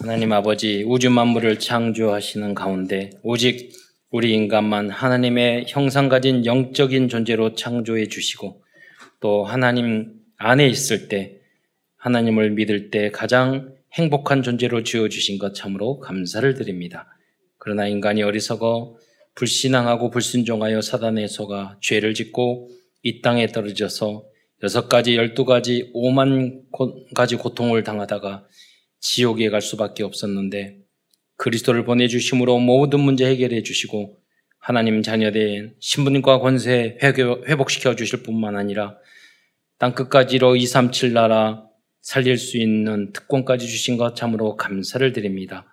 하나님 아버지 우주 만물을 창조하시는 가운데 오직 우리 인간만 하나님의 형상 가진 영적인 존재로 창조해 주시고 또 하나님 안에 있을 때 하나님을 믿을 때 가장 행복한 존재로 지어 주신 것 참으로 감사를 드립니다. 그러나 인간이 어리석어 불신앙하고 불순종하여 사단의 소가 죄를 짓고 이 땅에 떨어져서 여섯 가지, 열두 가지, 오만 가지 고통을 당하다가 지옥에 갈 수밖에 없었는데 그리스도를 보내주심으로 모든 문제 해결해 주시고 하나님 자녀된 신분과 권세 회복시켜 주실 뿐만 아니라 땅 끝까지로 237 나라 살릴 수 있는 특권까지 주신 것 참으로 감사를 드립니다.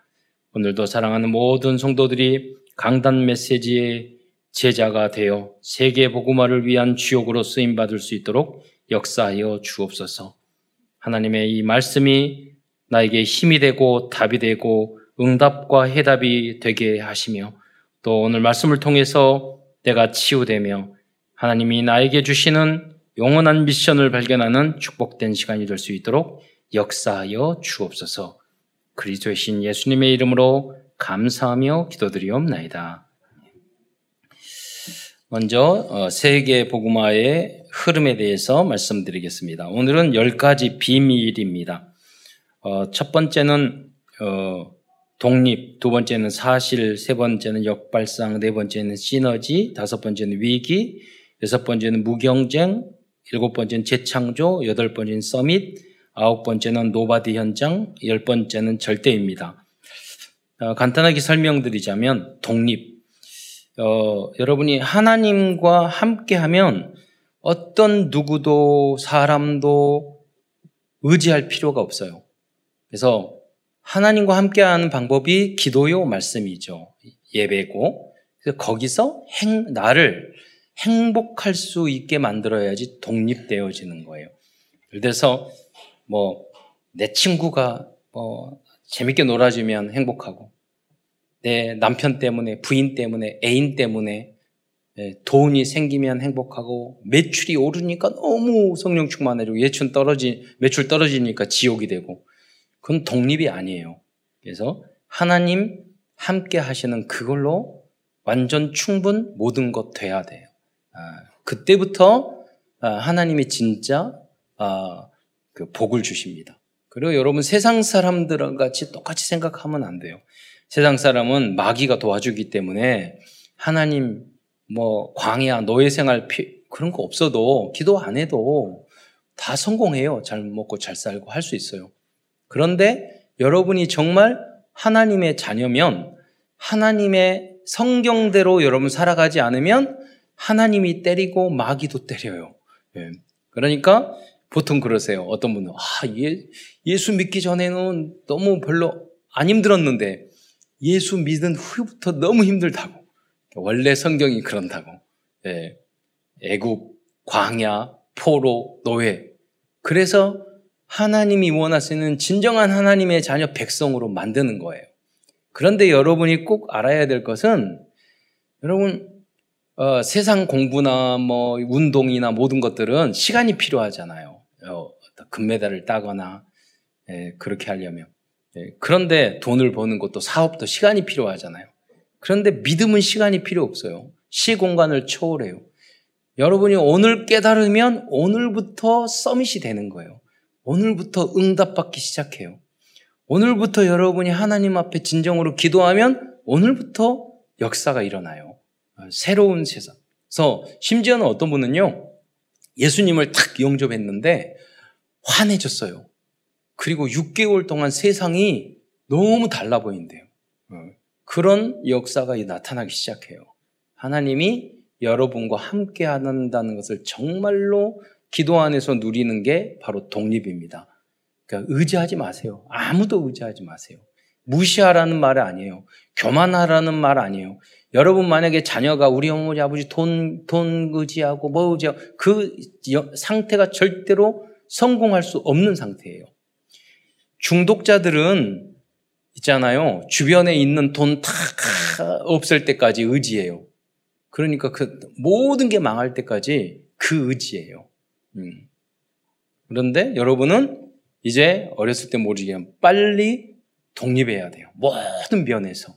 오늘도 사랑하는 모든 성도들이 강단 메시지의 제자가 되어 세계 복음화를 위한 주역으로 쓰임 받을 수 있도록 역사하여 주옵소서. 하나님의 이 말씀이 나에게 힘이 되고 답이 되고 응답과 해답이 되게 하시며 또 오늘 말씀을 통해서 내가 치유되며 하나님이 나에게 주시는 영원한 미션을 발견하는 축복된 시간이 될 수 있도록 역사하여 주옵소서. 그리스도의 신 예수님의 이름으로 감사하며 기도드리옵나이다. 먼저 어, 세계 복음화의 흐름에 대해서 말씀드리겠습니다. 오늘은 열 가지 비밀입니다. 어, 첫 번째는 어, 독립, 두 번째는 사실, 세 번째는 역발상, 네 번째는 시너지, 다섯 번째는 위기, 여섯 번째는 무경쟁, 일곱 번째는 재창조, 여덟 번째는 summit, 아홉 번째는 nobody 현장, 열 번째는 절대입니다. 어, 간단하게 설명드리자면 독립. 어, 여러분이 하나님과 함께하면 어떤 누구도 사람도 의지할 필요가 없어요. 그래서 하나님과 함께하는 방법이 기도요 말씀이죠. 예배고. 그래서 거기서 행, 나를 행복할 수 있게 만들어야지 독립되어지는 거예요. 예를 들어서 뭐 내 친구가 뭐 재밌게 놀아주면 행복하고 내 남편 때문에 부인 때문에 애인 때문에 예, 돈이 생기면 행복하고 매출이 오르니까 너무 성령 충만해지고 예출 떨어지 매출 떨어지니까 지옥이 되고 그건 독립이 아니에요. 그래서 하나님 함께 하시는 그걸로 완전 충분 모든 것 돼야 돼요. 아, 그때부터 아, 하나님이 진짜 아, 그 복을 주십니다. 그리고 여러분 세상 사람들과 같이 똑같이 생각하면 안 돼요. 세상 사람은 마귀가 도와주기 때문에 하나님 뭐 광야 노예 생활 그런 거 없어도 기도 안 해도 다 성공해요. 잘 먹고 잘 살고 할 수 있어요. 그런데 여러분이 정말 하나님의 자녀면 하나님의 성경대로 여러분 살아가지 않으면 하나님이 때리고 마귀도 때려요. 예. 그러니까 보통 그러세요. 어떤 분은 아, 예, 예수 믿기 전에는 너무 별로 안 힘들었는데 예수 믿은 후부터 너무 힘들다고. 원래 성경이 그런다고. 예. 애국, 광야, 포로, 노예. 그래서 하나님이 원하시는 진정한 하나님의 자녀 백성으로 만드는 거예요. 그런데 여러분이 꼭 알아야 될 것은 여러분 어, 세상 공부나 뭐 운동이나 모든 것들은 시간이 필요하잖아요. 어, 금메달을 따거나 예, 그렇게 하려면 예, 그런데 돈을 버는 것도 사업도 시간이 필요하잖아요. 그런데 믿음은 시간이 필요 없어요. 시공간을 초월해요. 여러분이 오늘 깨달으면 오늘부터 서밋이 되는 거예요. 오늘부터 응답받기 시작해요. 오늘부터 여러분이 하나님 앞에 진정으로 기도하면 오늘부터 역사가 일어나요. 새로운 세상. 그래서 심지어는 어떤 분은요, 예수님을 탁 영접했는데 환해졌어요. 그리고 6개월 동안 세상이 너무 달라 보인대요. 그런 역사가 나타나기 시작해요. 하나님이 여러분과 함께 한다는 것을 정말로 기도 안에서 누리는 게 바로 독립입니다. 그러니까 의지하지 마세요. 아무도 의지하지 마세요. 무시하라는 말 아니에요. 교만하라는 말 아니에요. 여러분 만약에 자녀가 우리 어머니 아버지 돈, 돈 의지하고 뭐 의지하고 그 상태가 절대로 성공할 수 없는 상태예요. 중독자들은 있잖아요. 주변에 있는 돈 다 없을 때까지 의지해요. 그러니까 그 모든 게 망할 때까지 그 의지예요. 음. 그런데 여러분은 이제 어렸을 때 모르게 빨리 독립해야 돼요. 모든 면에서.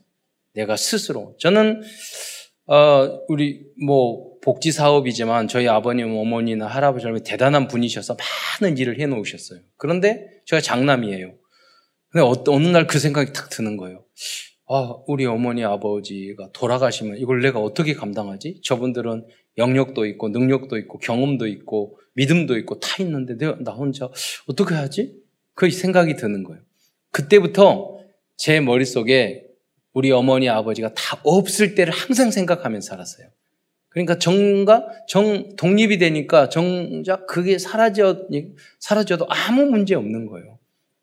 내가 스스로. 저는, 어, 우리, 뭐, 복지 사업이지만 저희 아버님, 어머니나 할아버지, 할머니 대단한 분이셔서 많은 일을 해 놓으셨어요. 그런데 제가 장남이에요. 근데 어느 날 그 생각이 탁 드는 거예요. 아, 우리 어머니, 아버지가 돌아가시면 이걸 내가 어떻게 감당하지? 저분들은 영역도 있고, 능력도 있고, 경험도 있고, 믿음도 있고, 다 있는데 내가, 나 혼자 어떻게 하지? 그 생각이 드는 거예요. 그때부터 제 머릿속에 우리 어머니, 아버지가 다 없을 때를 항상 생각하면서 살았어요. 그러니까 정가, 정, 독립이 되니까 정작 그게 사라져, 사라져도 아무 문제 없는 거예요.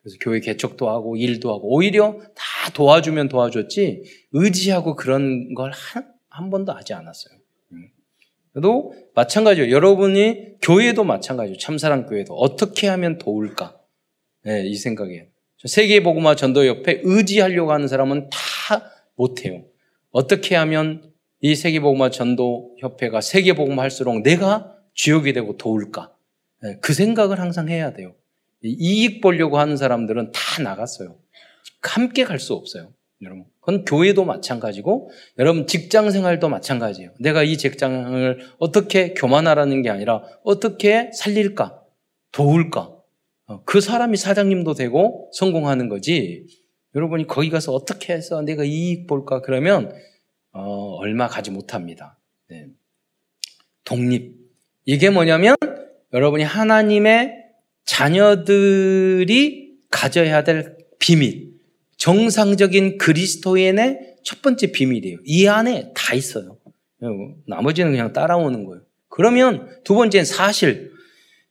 그래서 교회 개척도 하고 일도 하고 오히려 다 도와주면 도와줬지 의지하고 그런 걸 한, 한 번도 하지 않았어요. 음. 그래도 마찬가지예요. 여러분이 교회도 마찬가지예요. 참사랑 교회도 어떻게 하면 도울까? 네, 이 생각이에요. 세계 복음화 전도협회 의지하려고 하는 사람은 다 못해요. 어떻게 하면 이 세계 복음화 전도 협회가 세계 복음화 할수록 내가 주역이 되고 도울까? 네, 그 생각을 항상 해야 돼요. 이익 보려고 하는 사람들은 다 나갔어요. 함께 갈 수 없어요. 여러분. 그건 교회도 마찬가지고, 여러분 직장 생활도 마찬가지예요. 내가 이 직장을 어떻게 교만하라는 게 아니라 어떻게 살릴까? 도울까? 어, 그 사람이 사장님도 되고 성공하는 거지. 여러분이 거기 가서 어떻게 해서 내가 이익 볼까? 그러면, 어, 얼마 가지 못합니다. 네. 독립. 이게 뭐냐면, 여러분이 하나님의 자녀들이 가져야 될 비밀. 정상적인 그리스도인의 첫 번째 비밀이에요. 이 안에 다 있어요. 나머지는 그냥 따라오는 거예요. 그러면 두 번째는 사실.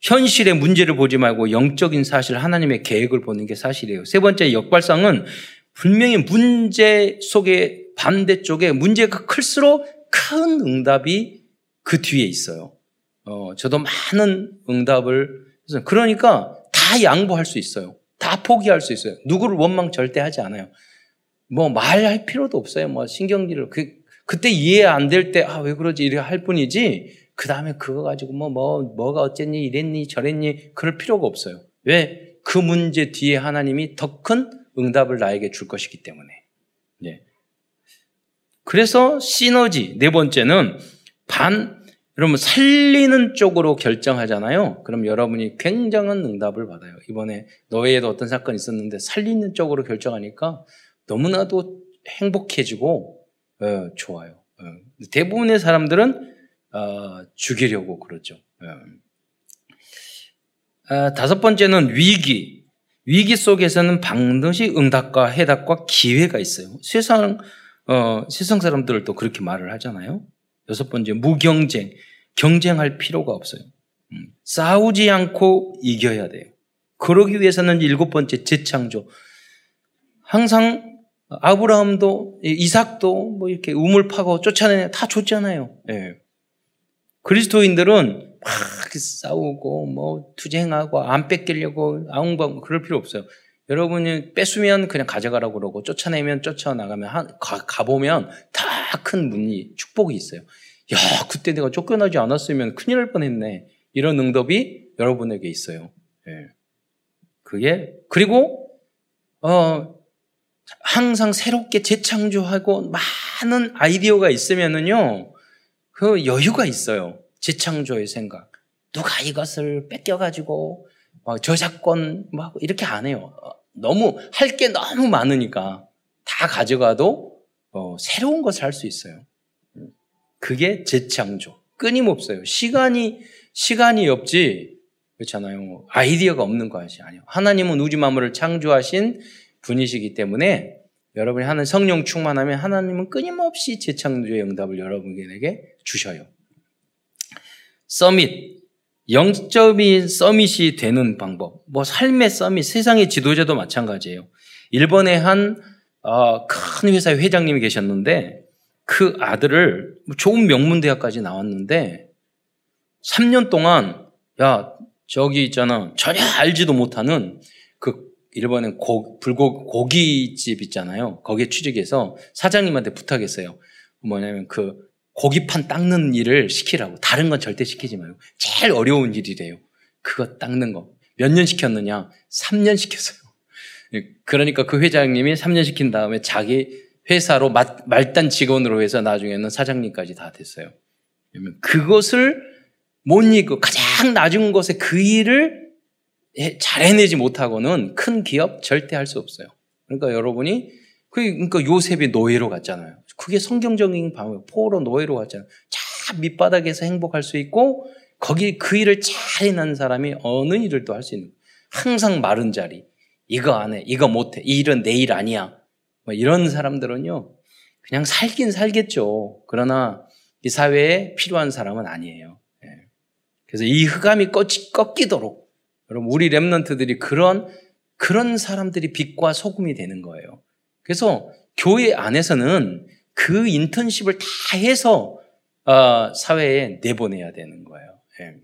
현실의 문제를 보지 말고 영적인 사실, 하나님의 계획을 보는 게 사실이에요. 세 번째 역발상은 분명히 문제 속에 반대쪽에 문제가 클수록 큰 응답이 그 뒤에 있어요. 어, 저도 많은 응답을 그러니까 다 양보할 수 있어요. 다 포기할 수 있어요. 누구를 원망 절대 하지 않아요. 뭐 말할 필요도 없어요. 뭐 신경질을 그 그때 이해 안 될 때 아 왜 그러지 이래 할 뿐이지. 그 다음에 그거 가지고 뭐, 뭐, 뭐 가 어쨌니, 이랬니, 저랬니, 그럴 필요가 없어요. 왜? 그 문제 뒤에 하나님이 더 큰 응답을 나에게 줄 것이기 때문에. 네. 그래서 시너지, 네 번째는 반, 여러분 살리는 쪽으로 결정하잖아요. 그럼 여러분이 굉장한 응답을 받아요. 이번에 너에도 어떤 사건이 있었는데 살리는 쪽으로 결정하니까 너무나도 행복해지고 어, 좋아요. 어. 대부분의 사람들은 어, 죽이려고 그러죠. 어. 아, 다섯 번째는 위기. 위기 속에서는 반드시 응답과 해답과 기회가 있어요. 세상 어, 세상 사람들도 그렇게 말을 하잖아요. 여섯 번째, 무경쟁. 경쟁할 필요가 없어요. 음, 싸우지 않고 이겨야 돼요. 그러기 위해서는 일곱 번째, 재창조. 항상 아브라함도, 이삭도 뭐 이렇게 우물 파고 쫓아내냐 다 줬잖아요. 예. 그리스도인들은 막 싸우고 뭐 투쟁하고 안 뺏기려고 아웅방 그럴 필요 없어요. 여러분이 뺏으면 그냥 가져가라고 그러고 쫓아내면 쫓아나가면 가, 보면 다 큰 문이 축복이 있어요. 야, 그때 내가 쫓겨나지 않았으면 큰일 날 뻔했네. 이런 응답이 여러분에게 있어요. 예. 그게 그리고 어 항상 새롭게 재창조하고 많은 아이디어가 있으면은요. 그 여유가 있어요. 재창조의 생각. 누가 이것을 뺏겨가지고 막 저작권 막 이렇게 안 해요. 너무 할 게 너무 많으니까 다 가져가도 어, 새로운 것을 할 수 있어요. 그게 재창조. 끊임없어요. 시간이, 시간이 없지. 그렇잖아요. 아이디어가 없는 것이 아니에요. 하나님은 우주 만물을 창조하신 분이시기 때문에 여러분이 하는 성령 충만하면 하나님은 끊임없이 재창조의 응답을 여러분에게 주셔요. 서밋. 영적인 서밋이 되는 방법. 뭐 삶의 서밋, 세상의 지도자도 마찬가지예요. 일본의 한큰 어, 회사의 회장님이 계셨는데 그 아들을 좋은 명문 대학까지 나왔는데 3년 동안 야 저기 있잖아 전혀 알지도 못하는 그 일본의 고, 불고 고깃집 있잖아요 거기에 취직해서 사장님한테 부탁했어요 뭐냐면 그 고기판 닦는 일을 시키라고. 다른 건 절대 시키지 말고 제일 어려운 일이래요. 그거 닦는 거. 몇 년 시켰느냐? 3년 시켰어요. 그러니까 그 회장님이 3년 시킨 다음에 자기 회사로 말단 직원으로 해서 나중에는 사장님까지 다 됐어요. 그것을 못 이고 가장 낮은 곳에 그 일을 잘 해내지 못하고는 큰 기업 절대 할 수 없어요. 그러니까 여러분이 그, 그러니까 요셉이 노예로 갔잖아요. 그게 성경적인 방법. 포로 노예로 갔잖아요. 자 밑바닥에서 행복할 수 있고 거기 그 일을 잘 해낸 사람이 어느 일을 또 할 수 있는. 항상 마른 자리. 이거 안 해. 이거 못 해. 이 일은 내 일 아니야. 뭐 이런 사람들은요. 그냥 살긴 살겠죠. 그러나 이 사회에 필요한 사람은 아니에요. 예. 그래서 이 흑암이 꺾이도록 여러분 우리 랩런트들이 그런 그런 사람들이 빛과 소금이 되는 거예요. 그래서 교회 안에서는 그 인턴십을 다 해서 어, 사회에 내보내야 되는 거예요. 예.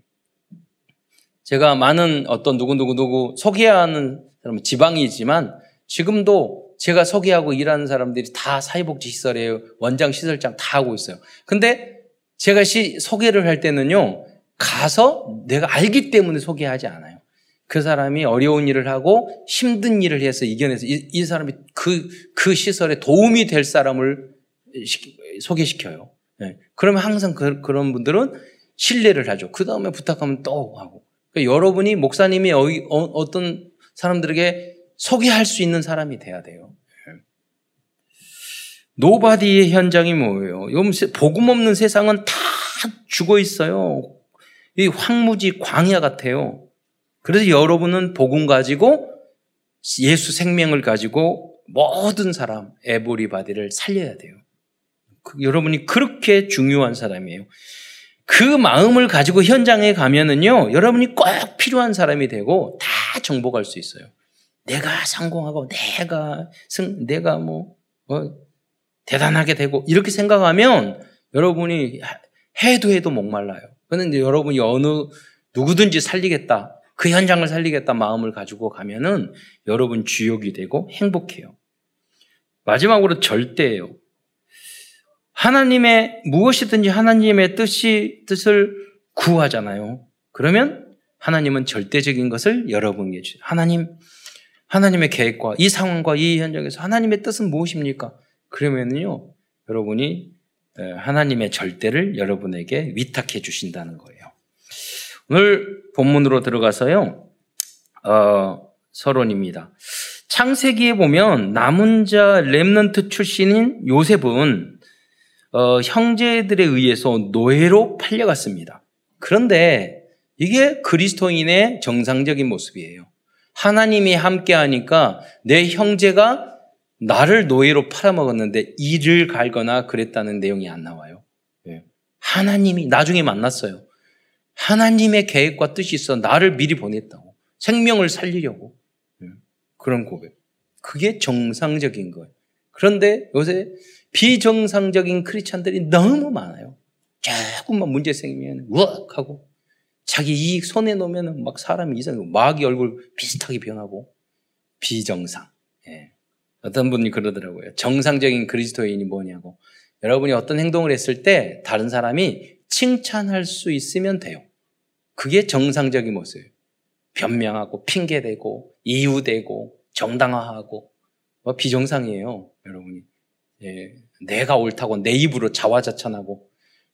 제가 많은 어떤 누구누구누구 소개하는 사람은 지방이지만 지금도 제가 소개하고 일하는 사람들이 다 사회복지시설에 원장 시설장 다 하고 있어요. 근데 제가 시, 소개를 할 때는요, 가서 내가 알기 때문에 소개하지 않아요. 그 사람이 어려운 일을 하고 힘든 일을 해서 이겨내서 이, 이 사람이 그, 그 시설에 도움이 될 사람을 시, 소개시켜요. 네. 그러면 항상 그, 런 분들은 신뢰를 하죠. 그 다음에 부탁하면 또 하고. 그러니까 여러분이 목사님이 어, 어, 떤 사람들에게 소개할 수 있는 사람이 돼야 돼요. 네. nobody의 현장이 뭐예요? 요새 복음 없는 세상은 다 죽어 있어요. 이 황무지 광야 같아요. 그래서 여러분은 복음 가지고 예수 생명을 가지고 모든 사람 everybody를 살려야 돼요. 그, 여러분이 그렇게 중요한 사람이에요. 그 마음을 가지고 현장에 가면은요, 여러분이 꼭 필요한 사람이 되고 다 정복할 수 있어요. 내가 성공하고 내가 승, 내가 뭐, 뭐 대단하게 되고 이렇게 생각하면 여러분이 해도 해도 목말라요. 그런데 여러분이 어느 누구든지 살리겠다. 그 현장을 살리겠다 마음을 가지고 가면은 여러분 주역이 되고 행복해요. 마지막으로 절대예요. 하나님의 무엇이든지 하나님의 뜻이 뜻을 구하잖아요. 그러면 하나님은 절대적인 것을 여러분에게 주세요. 하나님 하나님의 계획과 이 상황과 이 현장에서 하나님의 뜻은 무엇입니까? 그러면요 여러분이 하나님의 절대를 여러분에게 위탁해 주신다는 거예요. 오늘 본문으로 들어가서요, 어, 서론입니다. 창세기에 보면 남은 자 렘넌트 출신인 요셉은 어, 형제들에 의해서 노예로 팔려갔습니다. 그런데 이게 그리스도인의 정상적인 모습이에요. 하나님이 함께 하니까 내 형제가 나를 노예로 팔아먹었는데 이를 갈거나 그랬다는 내용이 안 나와요. 예. 하나님이 나중에 만났어요. 하나님의 계획과 뜻이 있어 나를 미리 보냈다고. 생명을 살리려고. 예. 그런 고백. 그게 정상적인 거예요. 그런데 요새 비정상적인 크리스찬들이 너무 많아요. 조금만 문제 생기면 우악 하고 자기 이익 손에 놓으면 막 사람이 이상하고 마귀 얼굴 비슷하게 변하고 비정상. 예. 어떤 분이 그러더라고요. 정상적인 그리스도인이 뭐냐고. 여러분이 어떤 행동을 했을 때 다른 사람이 칭찬할 수 있으면 돼요. 그게 정상적인 모습이에요. 변명하고 핑계대고 이유대고 정당화하고 뭐 비정상이에요, 여러분이. 예, 내가 옳다고 내 입으로 자화자찬하고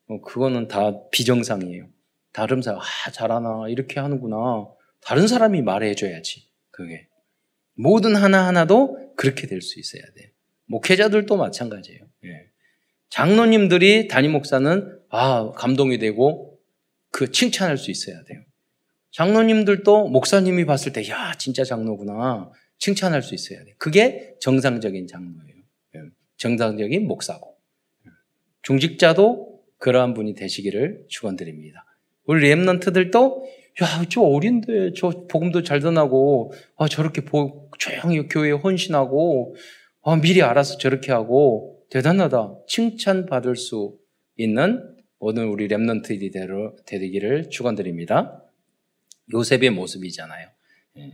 뭐 그거는 다 비정상이에요. 다른 사람 아 잘하나 이렇게 하는구나. 다른 사람이 말해줘야지. 그게 모든 하나 하나도 그렇게 될 수 있어야 돼요. 목회자들도 마찬가지예요. 예. 장로님들이 담임 목사는 아 감동이 되고 그 칭찬할 수 있어야 돼요. 장로님들도 목사님이 봤을 때 야 진짜 장로구나 칭찬할 수 있어야 돼요. 그게 정상적인 장로예요. 예. 정상적인 목사고 중직자도 그러한 분이 되시기를 축원드립니다. 우리 랩런트들도 야, 저 어린데 저 복음도 잘 전하고 아, 저렇게 보, 조용히 교회에 헌신하고 아, 미리 알아서 저렇게 하고 대단하다. 칭찬받을 수 있는 오늘 우리 랩런트들이 되기를 축원드립니다. 요셉의 모습이잖아요. 예.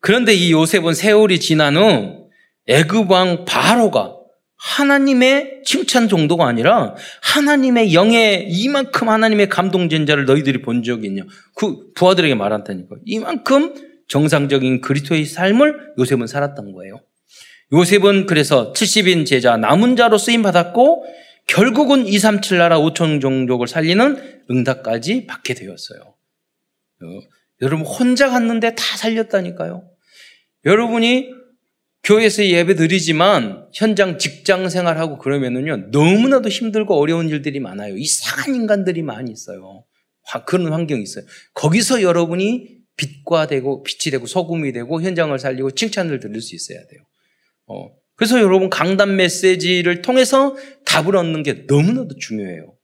그런데 이 요셉은 세월이 지난 후 애굽 왕 바로가 하나님의 칭찬 정도가 아니라 하나님의 영에 이만큼 하나님의 감동된 자를 너희들이 본 적이 있냐? 그 부하들에게 말한다니까. 이만큼 정상적인 그리스도의 삶을 요셉은 살았던 거예요. 요셉은 그래서 70인 제자 남은 자로 쓰임 받았고 결국은 237 나라 5천 종족을 살리는 응답까지 받게 되었어요. 어, 여러분 혼자 갔는데 다 살렸다니까요. 여러분이 교회에서 예배 드리지만 현장 직장 생활하고 그러면은요 너무나도 힘들고 어려운 일들이 많아요. 이상한 인간들이 많이 있어요. 그런 환경이 있어요. 거기서 여러분이 빛과 되고 빛이 되고 소금이 되고 현장을 살리고 칭찬을 들을 수 있어야 돼요. 어, 그래서 여러분 강단 메시지를 통해서 답을 얻는 게 너무나도 중요해요.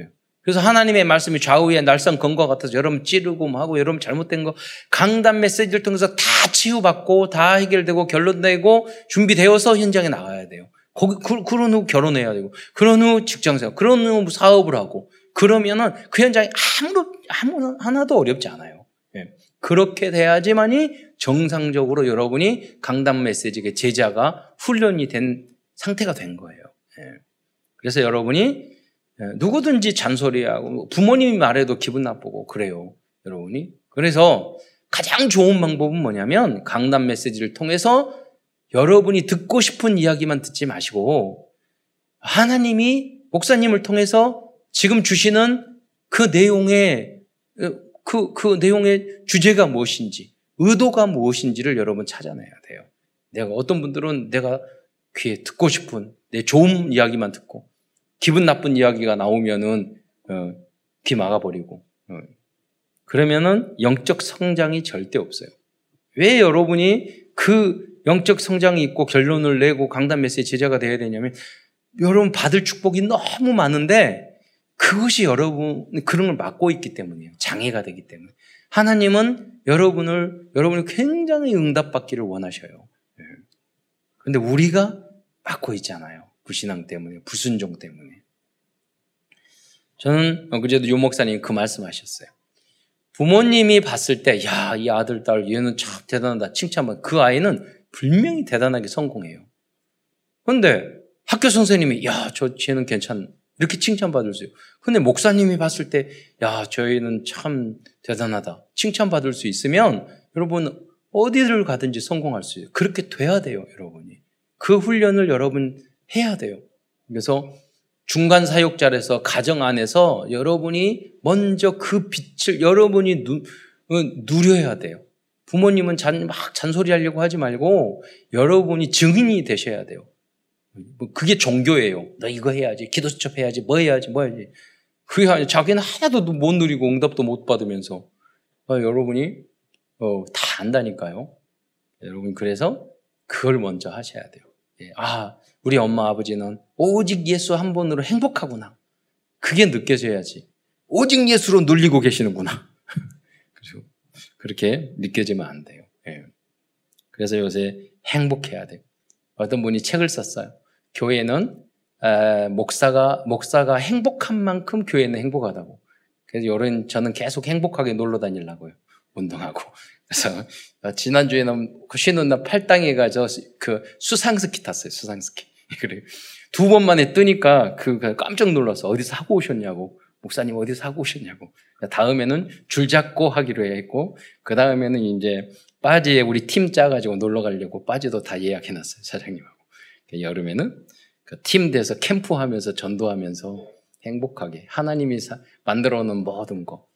예. 그래서 하나님의 말씀이 좌우에 날선 건과 같아서 여러분 찌르고 뭐 하고 여러분 잘못된 거 강단 메시지를 통해서 다 치유받고 다 해결되고 결론되고 준비되어서 현장에 나가야 돼요. 거기 그, 런후 결혼해야 되고 그런 후 직장생활 그런 후 사업을 하고 그러면은 그 현장이 아무 아무 하나도 어렵지 않아요. 예. 그렇게 돼야지만이 정상적으로 여러분이 강단 메시지의 제자가 훈련이 된 상태가 된 거예요. 예. 그래서 여러분이 예, 누구든지 잔소리하고 부모님이 말해도 기분 나쁘고 그래요. 여러분이. 그래서 가장 좋은 방법은 뭐냐면 강단 메시지를 통해서 여러분이 듣고 싶은 이야기만 듣지 마시고 하나님이 목사님을 통해서 지금 주시는 그 내용의 그, 그 내용의 주제가 무엇인지, 의도가 무엇인지를 여러분 찾아내야 돼요. 내가 어떤 분들은 내가 귀에 듣고 싶은 내 좋은 이야기만 듣고 기분 나쁜 이야기가 나오면은 어, 귀 막아버리고 어. 그러면은 영적 성장이 절대 없어요. 왜 여러분이 그 영적 성장이 있고 결론을 내고 강단 메시지 제자가 되어야 되냐면 여러분 받을 축복이 너무 많은데 그것이 여러분 그런 걸 막고 있기 때문이에요. 장애가 되기 때문에. 하나님은 여러분을 여러분이 굉장히 응답받기를 원하셔요. 그런데 예. 우리가 막고 있잖아요. 불신앙 때문에, 불순종 때문에. 저는 그제도 유 목사님 그 말씀하셨어요. 부모님이 봤을 때, 야, 이 아들, 딸, 얘는 참 대단하다. 칭찬받. 그 아이는 분명히 대단하게 성공해요. 그런데 학교 선생님이, 야, 저 쟤는 괜찮, 이렇게 칭찬받을 수 있어요. 근데 목사님이 봤을 때, 야, 저희는 참 대단하다. 칭찬받을 수 있으면 여러분 어디를 가든지 성공할 수 있어요. 그렇게 돼야 돼요, 여러분이. 그 훈련을 여러분 해야 돼요. 그래서 중간 사역자에서 가정 안에서 여러분이 먼저 그 빛을 여러분이 누, 어, 누려야 돼요. 부모님은 잔, 막 잔소리 하려고 하지 말고 여러분이 증인이 되셔야 돼요. 뭐 그게 종교예요. 너 이거 해야지, 기도 수첩 해야지, 뭐 해야지, 뭐 해야지. 그게 아니라 자기는 하나도 못 누리고 응답도 못 받으면서 아, 여러분이 어, 다 안다니까요. 여러분 그래서 그걸 먼저 하셔야 돼요. 예. 아, 우리 엄마 아버지는 오직 예수 한 번으로 행복하구나. 그게 느껴져야지. 오직 예수로 눌리고 계시는구나. 그렇게 느껴지면 안 돼요. 예. 그래서 요새 행복해야 돼요. 어떤 분이 책을 썼어요. 교회는 에, 목사가 목사가 행복한 만큼 교회는 행복하다고. 그래서 요런 저는 계속 행복하게 놀러 다니려고요. 운동하고. 그래서 어, 지난주에는 그 쉬는 날 팔당에 가서 그 수상스키 탔어요. 수상스키. 그래. 두 번만에 뜨니까 그 깜짝 놀라서 어디서 하고 오셨냐고. 목사님 어디서 하고 오셨냐고. 다음에는 줄 잡고 하기로 했고, 그 다음에는 이제 빠지에 우리 팀 짜가지고 놀러 가려고 빠지도 다 예약해놨어요. 사장님하고. 여름에는 그 팀 돼서 캠프하면서 전도하면서 행복하게 하나님이 만들어 놓은 모든 거.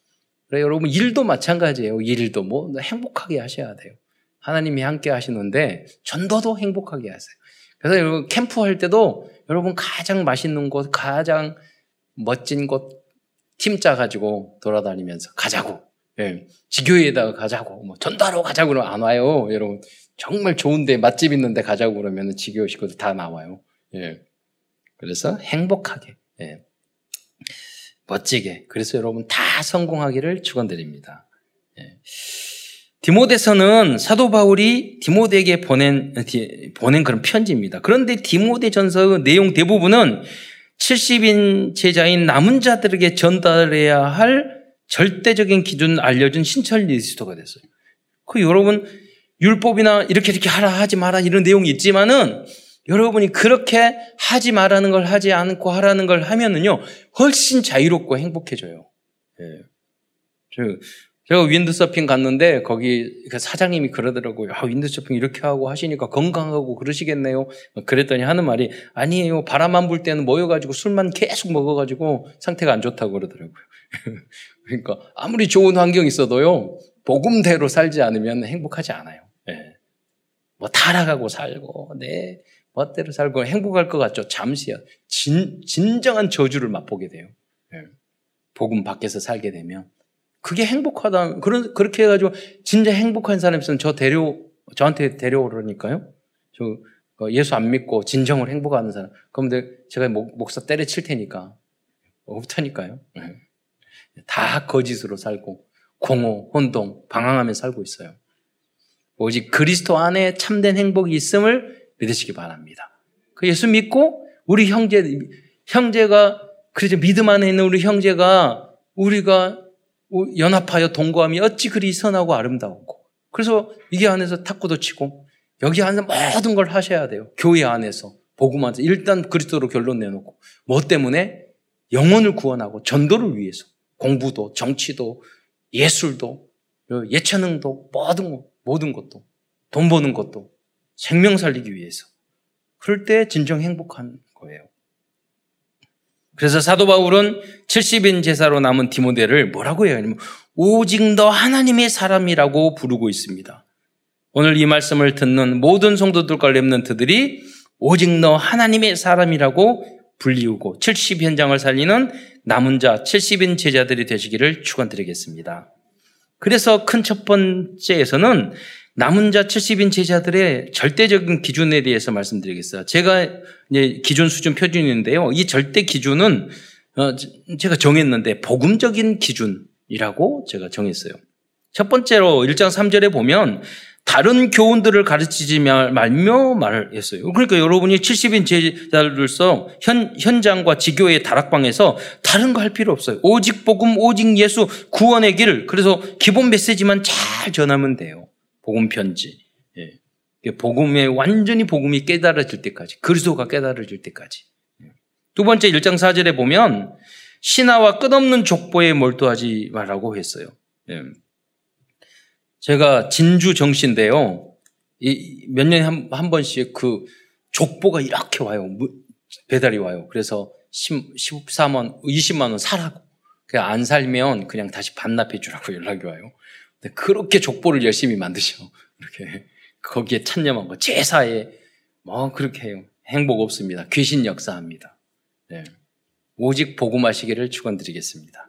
그래 여러분 일도 마찬가지예요. 일도 뭐 행복하게 하셔야 돼요. 하나님이 함께 하시는데 전도도 행복하게 하세요. 그래서 여러분 캠프 할 때도 여러분 가장 맛있는 곳, 가장 멋진 곳 팀 짜가지고 돌아다니면서 가자고. 예. 지교회에다가 가자고. 뭐 전도하러 가자고 그러면 안 와요. 여러분. 정말 좋은데 맛집 있는데 가자고 그러면 지교회 식구들 다 나와요. 예. 그래서 행복하게, 예. 멋지게. 그래서 여러분 다 성공하기를 축원드립니다. 예. 디모데서는 사도 바울이 디모데에게 보낸 보낸 그런 편지입니다. 그런데 디모데 전서의 내용 대부분은 70인 제자인 남은 자들에게 전달해야 할 절대적인 기준을 알려준 신철 리스토가 됐어요. 그 여러분 율법이나 이렇게 이렇게 하라 하지 마라 이런 내용이 있지만은 여러분이 그렇게 하지 말라는 걸 하지 않고 하라는 걸 하면은요 훨씬 자유롭고 행복해져요. 예. 제가 윈드서핑 갔는데 거기 그 사장님이 그러더라고요. 아, 윈드서핑 이렇게 하고 하시니까 건강하고 그러시겠네요. 그랬더니 하는 말이 아니에요. 바람만 불 때는 모여가지고 술만 계속 먹어가지고 상태가 안 좋다고 그러더라고요. 그러니까 아무리 좋은 환경 있어도요. 복음대로 살지 않으면 행복하지 않아요. 네. 뭐 타락하고 살고 네 멋대로 살고 행복할 것 같죠. 잠시야. 진, 진정한 저주를 맛보게 돼요. 네. 복음 밖에서 살게 되면 그게 행복하다. 그런 그렇게 해가지고 진짜 행복한 사람 있으면 저 데려 저한테 데려오라니까요. 저 어, 예수 안 믿고 진정을 행복하는 사람. 그럼 제가 목, 사 때려칠 테니까 없다니까요. 네. 다 거짓으로 살고 공허, 혼동, 방황하며 살고 있어요. 오직 그리스도 안에 참된 행복이 있음을 믿으시기 바랍니다. 그 예수 믿고 우리 형제 형제가 그래서 믿음 안에 있는 우리 형제가 우리가 연합하여 동거함이 어찌 그리 선하고 아름다웠고 그래서 이게 안에서 탁구도 치고 여기 안에서 모든 걸 하셔야 돼요. 교회 안에서 복음 안에서 일단 그리스도로 결론 내놓고 뭐 때문에 영혼을 구원하고 전도를 위해서 공부도 정치도 예술도 예체능도 모든 것, 모든 것도 돈 버는 것도 생명 살리기 위해서 그럴 때 진정 행복한 거예요. 그래서 사도 바울은 70인 제사로 남은 디모데를 뭐라고 해요? 오직 너 하나님의 사람이라고 부르고 있습니다. 오늘 이 말씀을 듣는 모든 성도들과 랩런트들이 오직 너 하나님의 사람이라고 불리우고 70 현장을 살리는 남은 자 70인 제자들이 되시기를 축원드리겠습니다. 그래서 큰 첫 번째에서는 남은 자 70인 제자들의 절대적인 기준에 대해서 말씀드리겠어요. 제가 이제 기준 수준 표준인데요. 이 절대 기준은 어, 제가 정했는데 복음적인 기준이라고 제가 정했어요. 첫 번째로 1장 3절에 보면 다른 교훈들을 가르치지 말며 말을 했어요. 그러니까 여러분이 70인 제자들로서 현, 현장과 지교의 다락방에서 다른 거 할 필요 없어요. 오직 복음, 오직 예수, 구원의 길. 그래서 기본 메시지만 잘 전하면 돼요. 복음 편지. 예. 복음에 완전히 복음이 깨달아질 때까지. 그리스도가 깨달아질 때까지. 예. 두 번째 1장 4절에 보면 신하와 끝없는 족보에 몰두하지 말라고 했어요. 예. 제가 진주 정시인데요. 몇 년에 한, 한 번씩 그 족보가 이렇게 와요. 배달이 와요. 그래서 10, 14만, 20만 원 사라고. 안 살면 그냥 다시 반납해 주라고 연락이 와요. 근데 그렇게 족보를 열심히 만드셔. 이렇게. 거기에 찬념한 거. 제사에 뭐 그렇게 해요. 행복 없습니다. 귀신 역사합니다. 네. 오직 복음하시기를 축원드리겠습니다.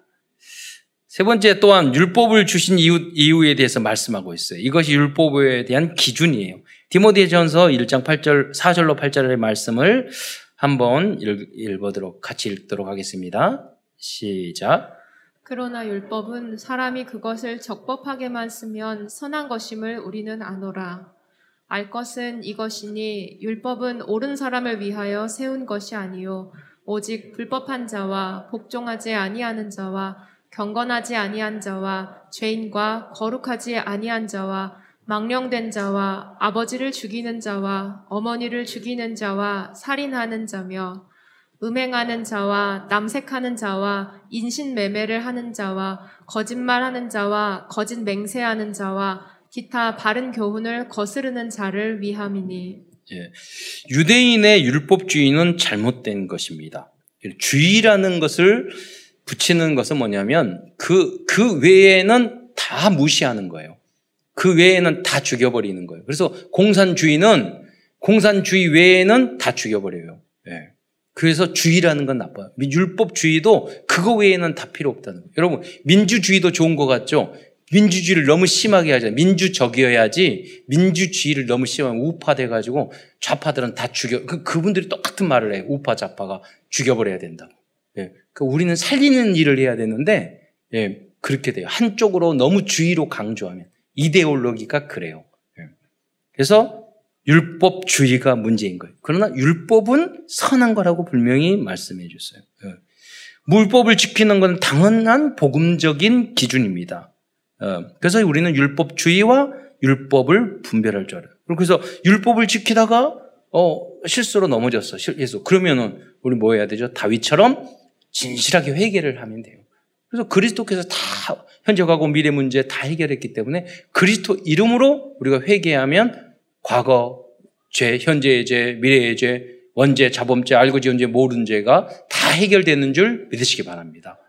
세 번째 또한 율법을 주신 이유, 이유 에 대해서 말씀하고 있어요. 이것이 율법에 대한 기준이에요. 디모데전서 1장 8절 4절로 8절의 말씀을 한번 읽, 어도록 같이 읽도록 하겠습니다. 시작. 그러나 율법은 사람이 그것을 적법하게만 쓰면 선한 것임을 우리는 아노라. 알 것은 이것이니 율법은 옳은 사람을 위하여 세운 것이 아니요 오직 불법한 자와 복종하지 아니하는 자와 경건하지 아니한 자와 죄인과 거룩하지 아니한 자와 망령된 자와 아버지를 죽이는 자와 어머니를 죽이는 자와 살인하는 자며 음행하는 자와 남색하는 자와 인신매매를 하는 자와 거짓말하는 자와 거짓 맹세하는 자와 기타 바른 교훈을 거스르는 자를 위함이니. 예. 유대인의 율법주의는 잘못된 것입니다. 주의라는 것을 붙이는 것은 뭐냐면 그, 그 외에는 다 무시하는 거예요. 그 외에는 다 죽여버리는 거예요. 그래서 공산주의는 공산주의 외에는 다 죽여버려요. 예. 그래서 주의라는 건 나빠요. 율법주의도 그거 외에는 다 필요 없다는 거예요. 여러분, 민주주의도 좋은 것 같죠? 민주주의를 너무 심하게 하잖아요. 민주적이어야지 민주주의를 너무 심하면 우파돼가지고 좌파들은 다 죽여, 그, 그분들이 똑같은 말을 해요. 우파, 좌파가 죽여버려야 된다고. 예. 그 우리는 살리는 일을 해야 되는데 예, 그렇게 돼요. 한쪽으로 너무 주의로 강조하면 이데올로기가 그래요. 예. 그래서 율법주의가 문제인 거예요. 그러나 율법은 선한 거라고 분명히 말씀해 줬어요. 예. 물법을 지키는 건 당연한 복음적인 기준입니다. 어, 그래서 우리는 율법주의와 율법을 분별할 줄 알아요. 그래서 율법을 지키다가 어, 실수로 넘어졌어. 예수. 그러면은 우리 뭐 해야 되죠? 다윗처럼 진실하게 회개를 하면 돼요. 그래서 그리스도께서 다 현재하고 미래 문제 다 해결했기 때문에 그리스도 이름으로 우리가 회개하면 과거 죄, 현재의 죄, 미래의 죄, 원죄, 자범죄, 알고 지은 죄, 모르는 죄가 다 해결되는 줄 믿으시기 바랍니다.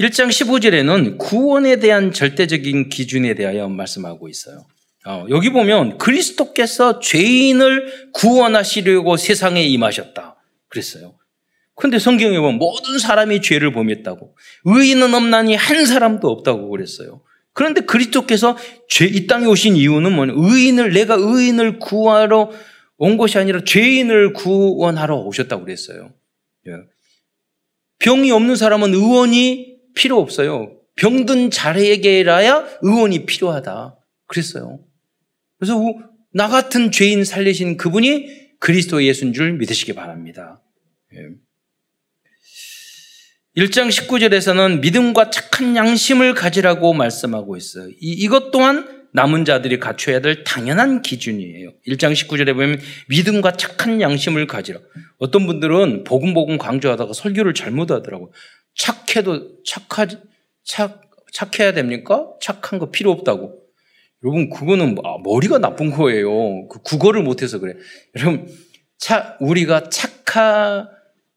1장 15절에는 구원에 대한 절대적인 기준에 대하여 말씀하고 있어요. 어, 여기 보면 그리스도께서 죄인을 구원하시려고 세상에 임하셨다. 그랬어요. 근데 성경에 보면 모든 사람이 죄를 범했다고. 의인은 없나니 한 사람도 없다고 그랬어요. 그런데 그리스도께서 죄, 이 땅에 오신 이유는 뭐냐? 의인을, 내가 의인을 구하러 온 것이 아니라 죄인을 구원하러 오셨다고 그랬어요. 예. 병이 없는 사람은 의원이 필요 없어요. 병든 자에게라야 의원이 필요하다. 그랬어요. 그래서 나 같은 죄인 살리신 그분이 그리스도 예수인 줄 믿으시기 바랍니다. 1장 예. 19절에서는 믿음과 착한 양심을 가지라고 말씀하고 있어요. 이, 이것 또한 남은 자들이 갖춰야 될 당연한 기준이에요. 1장 19절에 보면 믿음과 착한 양심을 가지라. 어떤 분들은 복음복음 강조하다가 설교를 잘못하더라고요. 착해도 착하 착 착해야 됩니까? 착한 거 필요 없다고. 여러분, 그거는 뭐, 아, 머리가 나쁜 거예요. 그 국어를 못해서 그래. 여러분, 차, 우리가 착하,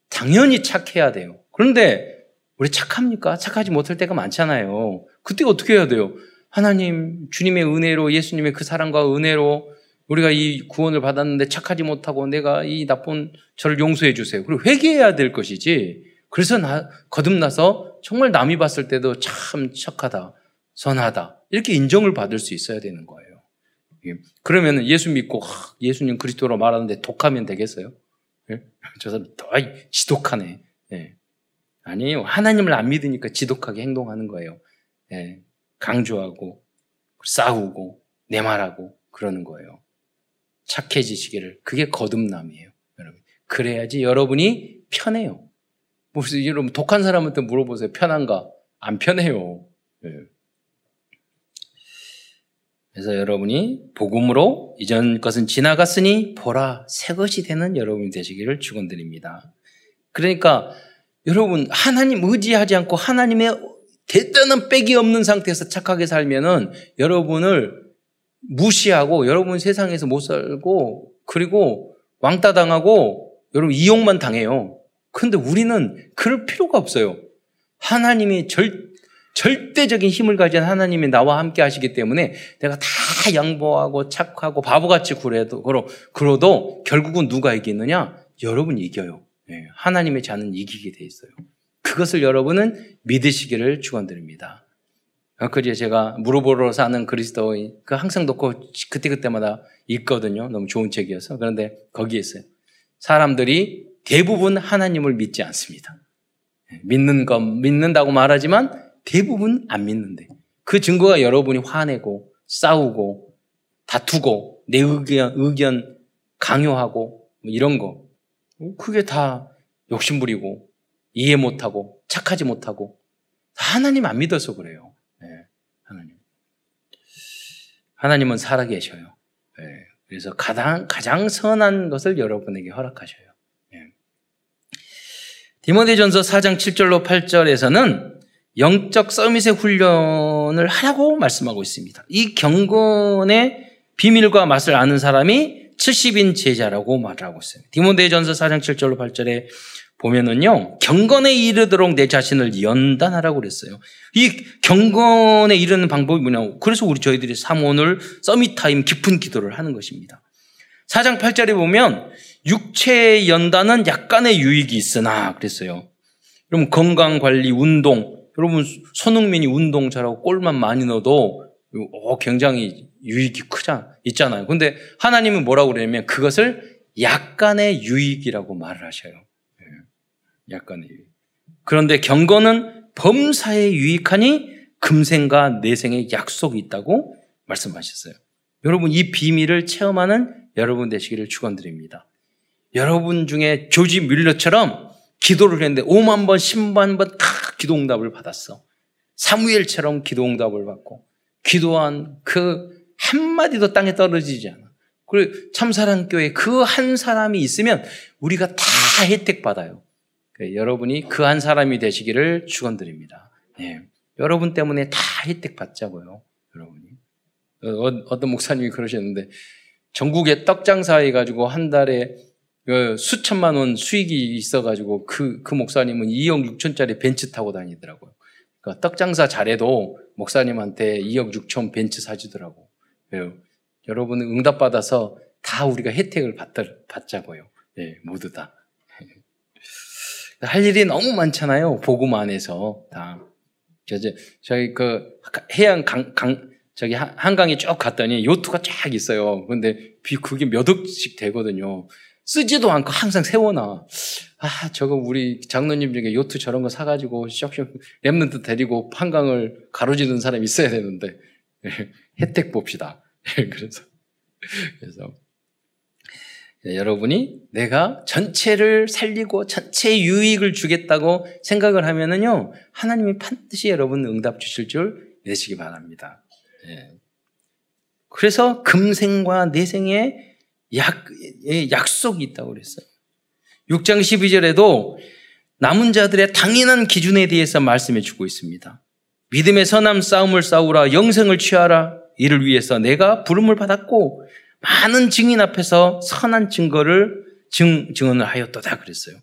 당연히 착해야 돼요. 그런데 우리 착합니까? 착하지 못할 때가 많잖아요. 그때 어떻게 해야 돼요? 하나님, 주님의 은혜로, 예수님의 그 사랑과 은혜로 우리가 이 구원을 받았는데 착하지 못하고 내가 이 나쁜 저를 용서해 주세요. 그리고 회개해야 될 것이지. 그래서 나, 거듭나서 정말 남이 봤을 때도 참 착하다, 선하다. 이렇게 인정을 받을 수 있어야 되는 거예요. 그러면 예수 믿고 예수님 그리스도로 말하는데 독하면 되겠어요? 예? 저 사람 더 지독하네. 예. 아니에요. 하나님을 안 믿으니까 지독하게 행동하는 거예요. 예. 강조하고 싸우고 내 말하고 그러는 거예요. 착해지시기를 그게 거듭남이에요. 여러분 그래야지 여러분이 편해요. 무슨 여러분 독한 사람한테 물어보세요. 편한가? 안 편해요. 예. 그래서 여러분이 복음으로 이전 것은 지나갔으니 보라 새 것이 되는 여러분이 되시기를 축원드립니다. 그러니까 여러분 하나님 의지하지 않고 하나님의 대단한 빽이 없는 상태에서 착하게 살면은 여러분을 무시하고 여러분 세상에서 못 살고 그리고 왕따 당하고 여러분 이용만 당해요. 근데 우리는 그럴 필요가 없어요. 하나님이 절 절대적인 힘을 가진 하나님이 나와 함께 하시기 때문에 내가 다 양보하고 착하고 바보같이 그래도, 그러도 결국은 누가 이기느냐? 여러분이 이겨요. 네, 하나님의 자는 이기게 돼 있어요. 그것을 여러분은 믿으시기를 축원드립니다. 그제 제가 무릎으로 사는 그리스도인 그 항상 놓고 그때 그때마다 읽거든요. 너무 좋은 책이어서. 그런데 거기에 있어요. 사람들이 대부분 하나님을 믿지 않습니다. 네, 믿는 것, 믿는다고 말하지만 대부분 안 믿는데. 그 증거가 여러분이 화내고 싸우고 다투고 내 의견, 의견 강요하고 뭐 이런 거. 그게 다 욕심부리고 이해 못하고 착하지 못하고 하나님 안 믿어서 그래요. 네, 하나님. 하나님은 살아계셔요. 네, 그래서 가장, 가장 선한 것을 여러분에게 허락하셔요. 네. 디모데전서 4장 7절로 8절에서는 영적 서밋의 훈련을 하라고 말씀하고 있습니다. 이 경건의 비밀과 맛을 아는 사람이 70인 제자라고 말하고 있어요. 디모데전서 4장 7절로 8절에 보면은요, 경건에 이르도록 내 자신을 연단하라고 그랬어요. 이 경건에 이르는 방법이 뭐냐? 그래서 우리 저희들이 사모을 summit time 깊은 기도를 하는 것입니다. 4장 8절에 보면 육체의 연단은 약간의 유익이 있으나 그랬어요. 그럼 건강 관리, 운동, 여러분 손흥민이 운동 잘하고 골만 많이 넣어도 어, 굉장히 유익이 크자 있잖아요. 근데 하나님은 뭐라고 그러냐면 그것을 약간의 유익이라고 말을 하셔요. 예, 약간의 유익. 그런데 경건은 범사에 유익하니 금생과 내생의 약속이 있다고 말씀하셨어요. 여러분 이 비밀을 체험하는 여러분 되시기를 축원드립니다. 여러분 중에 조지 뮬러처럼 기도를 했는데 5만 번, 10만 번 다 기도 응답을 받았어. 사무엘처럼 기도 응답을 받고 기도한 그 한마디도 땅에 떨어지지 않아. 그리고 참사랑 교회 그 한 사람이 있으면 우리가 다 혜택 받아요. 그 여러분이 그 한 사람이 되시기를 축원드립니다. 예. 여러분 때문에 다 혜택 받자고요. 여러분이. 어, 어떤 목사님이 그러셨는데 전국에 떡 장사해 가지고 한 달에 그 수천만 원 수익이 있어가지고 그, 그 목사님은 2억 6천짜리 벤츠 타고 다니더라고요. 그러니까 떡 장사 잘해도 목사님한테 2억 6천 벤츠 사주더라고. 요 여러분은 응답받아서 다 우리가 혜택을 받, 받자고요. 예, 모두 다. 할 일이 너무 많잖아요. 복음 안에서 다. 저기, 저희 그 해안 강, 강, 저기 한강에 쭉 갔더니 요트가 쫙 있어요. 근데 그게 몇 억씩 되거든요. 쓰지도 않고 항상 세워놔. 아, 저거 우리 장로님 중에 요트 저런 거 사가지고 쇽쇽 랩런트 데리고 한강을 가로지는 사람이 있어야 되는데 혜택 봅시다. 그래서 그래서 여러분이 내가 전체를 살리고 전체 유익을 주겠다고 생각을 하면은요 하나님이 반드시 여러분 응답 주실 줄 믿으시기 바랍니다. 예. 그래서 금생과 내생에 약, 예, 약속이 있다고 그랬어요. 6장 12절에도 남은 자들의 당연한 기준에 대해서 말씀해 주고 있습니다. 믿음의 선함 싸움을 싸우라 영생을 취하라 이를 위해서 내가 부름을 받았고 많은 증인 앞에서 선한 증거를 증, 증언을 하였도다 그랬어요.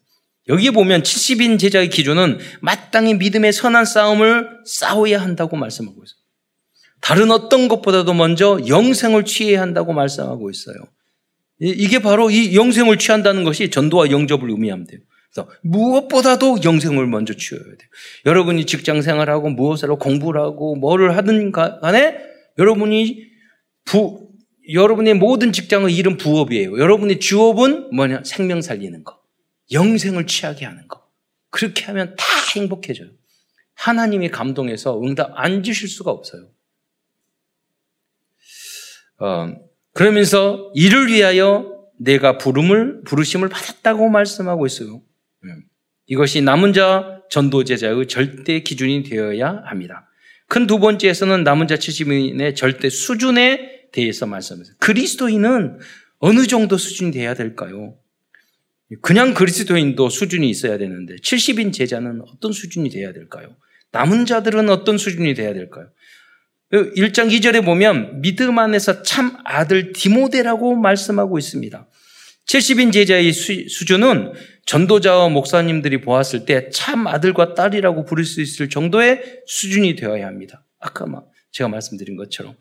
여기 보면 70인 제자의 기준은 마땅히 믿음의 선한 싸움을 싸워야 한다고 말씀하고 있어요. 다른 어떤 것보다도 먼저 영생을 취해야 한다고 말씀하고 있어요. 이게 바로 이 영생을 취한다는 것이 전도와 영접을 의미합니다. 그래서 무엇보다도 영생을 먼저 취해야 돼요. 여러분이 직장 생활하고 무엇을 하고 공부를 하고 뭐를 하든 간에 여러분이 부, 여러분의 모든 직장의 일은 부업이에요. 여러분의 주업은 뭐냐? 생명 살리는 거. 영생을 취하게 하는 거. 그렇게 하면 다 행복해져요. 하나님이 감동해서 응답 안 주실 수가 없어요. 어, 그러면서 이를 위하여 내가 부름을 부르심을 받았다고 말씀하고 있어요. 예. 이것이 남은 자 전도 제자의 절대 기준이 되어야 합니다. 큰 두 번째에서는 남은 자 70인의 절대 수준에 대해서 말씀하세요. 그리스도인은 어느 정도 수준이 돼야 될까요? 그냥 그리스도인도 수준이 있어야 되는데 70인 제자는 어떤 수준이 돼야 될까요? 남은 자들은 어떤 수준이 돼야 될까요? 1장 2절에 보면 믿음 안에서 참 아들 디모데라고 말씀하고 있습니다. 70인 제자의 수, 준은 전도자와 목사님들이 보았을 때 참 아들과 딸이라고 부를 수 있을 정도의 수준이 되어야 합니다. 아까 막 제가 말씀드린 것처럼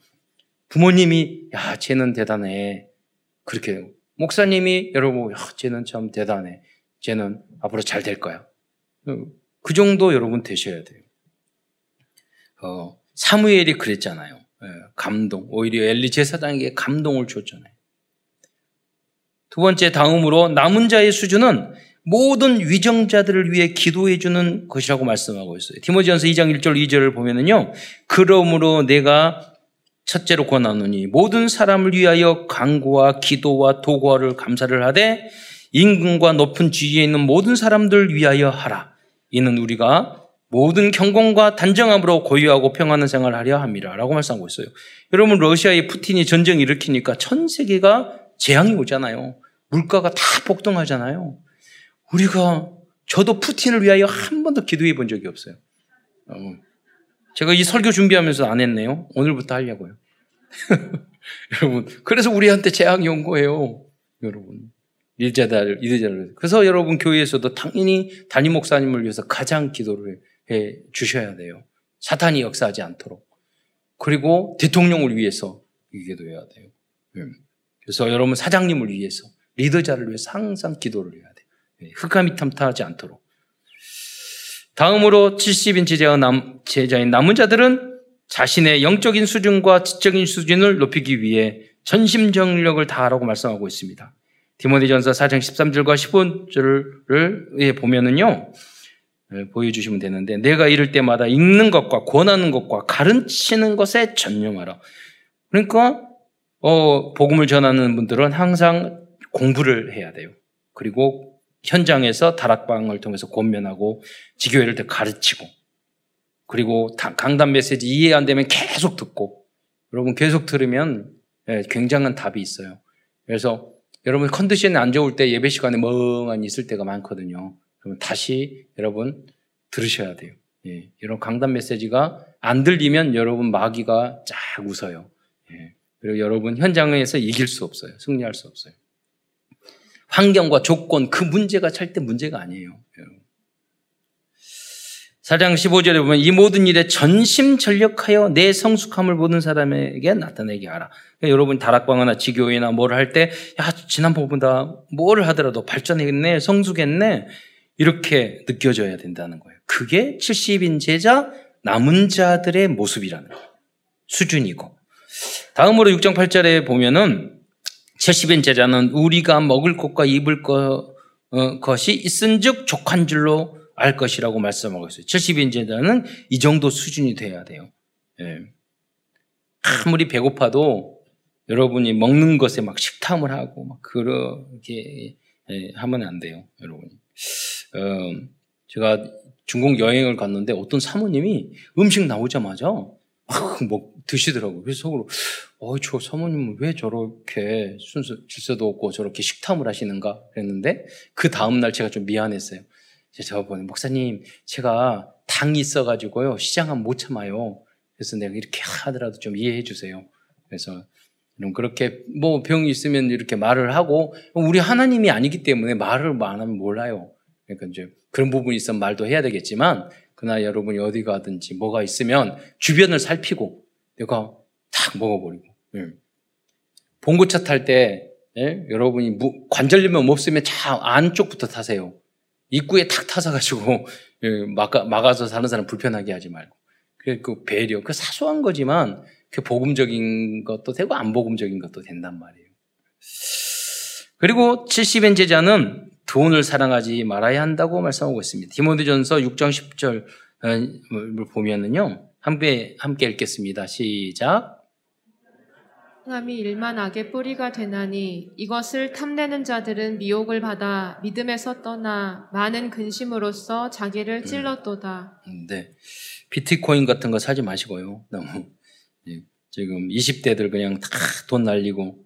부모님이 야 쟤는 대단해 그렇게 목사님이 여러분 야 쟤는 참 대단해 쟤는 앞으로 잘 될 거야 그 정도 여러분 되셔야 돼요. 어, 사무엘이 그랬잖아요. 예, 감동. 오히려 엘리 제사장에게 감동을 줬잖아요. 두 번째 다음으로 남은 자의 수준은 모든 위정자들을 위해 기도해 주는 것이라고 말씀하고 있어요. 디모지전서 2장 1절 2절을 보면은요. 그러므로 내가 첫째로 권하노니 모든 사람을 위하여 강구와 기도와 도구를 감사를 하되 임금과 높은 지위에 있는 모든 사람들 위하여 하라. 이는 우리가 모든 경공과 단정함으로 고유하고 평안한 생활을 하려 합니다. 라고 말씀하고 있어요. 여러분, 러시아의 푸틴이 전쟁 일으키니까 전 세계가 재앙이 오잖아요. 물가가 다 폭등하잖아요. 우리가, 저도 푸틴을 위하여 한 번도 기도해 본 적이 없어요. 어. 제가 이 설교 준비하면서 안 했네요. 오늘부터 하려고요. 여러분, 그래서 우리한테 재앙이 온 거예요. 여러분. 일자들, 일자들. 그래서 여러분 교회에서도 당연히 담임 목사님을 위해서 가장 기도를 해 주셔야 돼요. 사탄이 역사하지 않도록. 그리고 대통령을 위해서 기도해야 돼요. 예. 그래서 여러분 사장님을 위해서, 리더자를 위해서 항상 기도를 해야 돼요. 예. 흑암이 탐탁하지 않도록. 다음으로 70인 제자의 남, 제자인 남은 자들은 자신의 영적인 수준과 지적인 수준을 높이기 위해 전심정력을 다하라고 말씀하고 있습니다. 디모데전서 4장 13절과 15절을 보면은요. 예, 보여주시면 되는데 내가 이럴 때마다 읽는 것과 권하는 것과 가르치는 것에 전념하라. 그러니까 어, 복음을 전하는 분들은 항상 공부를 해야 돼요. 그리고 현장에서 다락방을 통해서 권면하고 지교회를 더 가르치고 그리고 강단 메시지 이해 안 되면 계속 듣고 여러분 계속 들으면 예, 굉장한 답이 있어요. 그래서 여러분 컨디션이 안 좋을 때 예배 시간에 멍하니 있을 때가 많거든요. 그러면 다시 여러분 들으셔야 돼요. 예, 이런 강단 메시지가 안 들리면 여러분 마귀가 쫙 웃어요. 예, 그리고 여러분 현장에서 이길 수 없어요. 승리할 수 없어요. 환경과 조건 그 문제가 절대 문제가 아니에요. 사장 15절에 보면 이 모든 일에 전심전력하여 내 성숙함을 모든 사람에게 나타내게 하라. 그러니까 여러분 다락방이나 지교회나 뭘 할 때, 야, 지난번보다 뭘 하더라도 발전했네, 성숙했네, 이렇게 느껴져야 된다는 거예요. 그게 70인 제자, 남은 자들의 모습이라는 거예요. 수준이고. 다음으로 6장 8절에 보면은 70인 제자는 우리가 먹을 것과 입을 것, 어, 것이 있은 즉 족한 줄로 알 것이라고 말씀하고 있어요. 70인 제자는 이 정도 수준이 돼야 돼요. 예. 아무리 배고파도 여러분이 먹는 것에 막 식탐을 하고 막 그렇게 예, 하면 안 돼요, 여러분. 어, 제가 중국 여행을 갔는데 어떤 사모님이 음식 나오자마자 막 뭐 드시더라고요. 그래서 속으로, 어, 저 사모님은 왜 저렇게 순수, 질서도 없고 저렇게 식탐을 하시는가 그랬는데 그 다음날 제가 좀 미안했어요. 저번에 목사님 제가 당이 있어가지고요 시장은 못 참아요. 그래서 내가 이렇게 하더라도 좀 이해해 주세요. 그래서 그렇게 뭐 병이 있으면 이렇게 말을 하고 우리 하나님이 아니기 때문에 말을 안 하면 몰라요. 그러니까 이제 그런 부분이 있으면 말도 해야 되겠지만 그나 여러분이 어디 가든지 뭐가 있으면 주변을 살피고 내가 탁 먹어버리고 예. 봉고차 탈때 예? 여러분이 관절염 없으면 차 안쪽부터 타세요. 입구에 탁 타서가지고 예, 막아, 막아서 사는 사람 불편하게 하지 말고. 그 배려, 그 사소한 거지만 그 복음적인 것도 되고 안 복음적인 것도 된단 말이에요. 그리고 70엔 제자는 돈을 사랑하지 말아야 한다고 말씀하고 있습니다. 디모데전서 6장 10절을 보면은요. 함께 함께 읽겠습니다. 시작. 행함이 일만 악의 뿌리가 되나니 이것을 탐내는 자들은 미혹을 받아 믿음에서 떠나 많은 근심으로써 자기를 음. 찔렀도다. 음, 네. 비트코인 같은 거 사지 마시고요. 너무 예, 지금 20대들 그냥 다 돈 날리고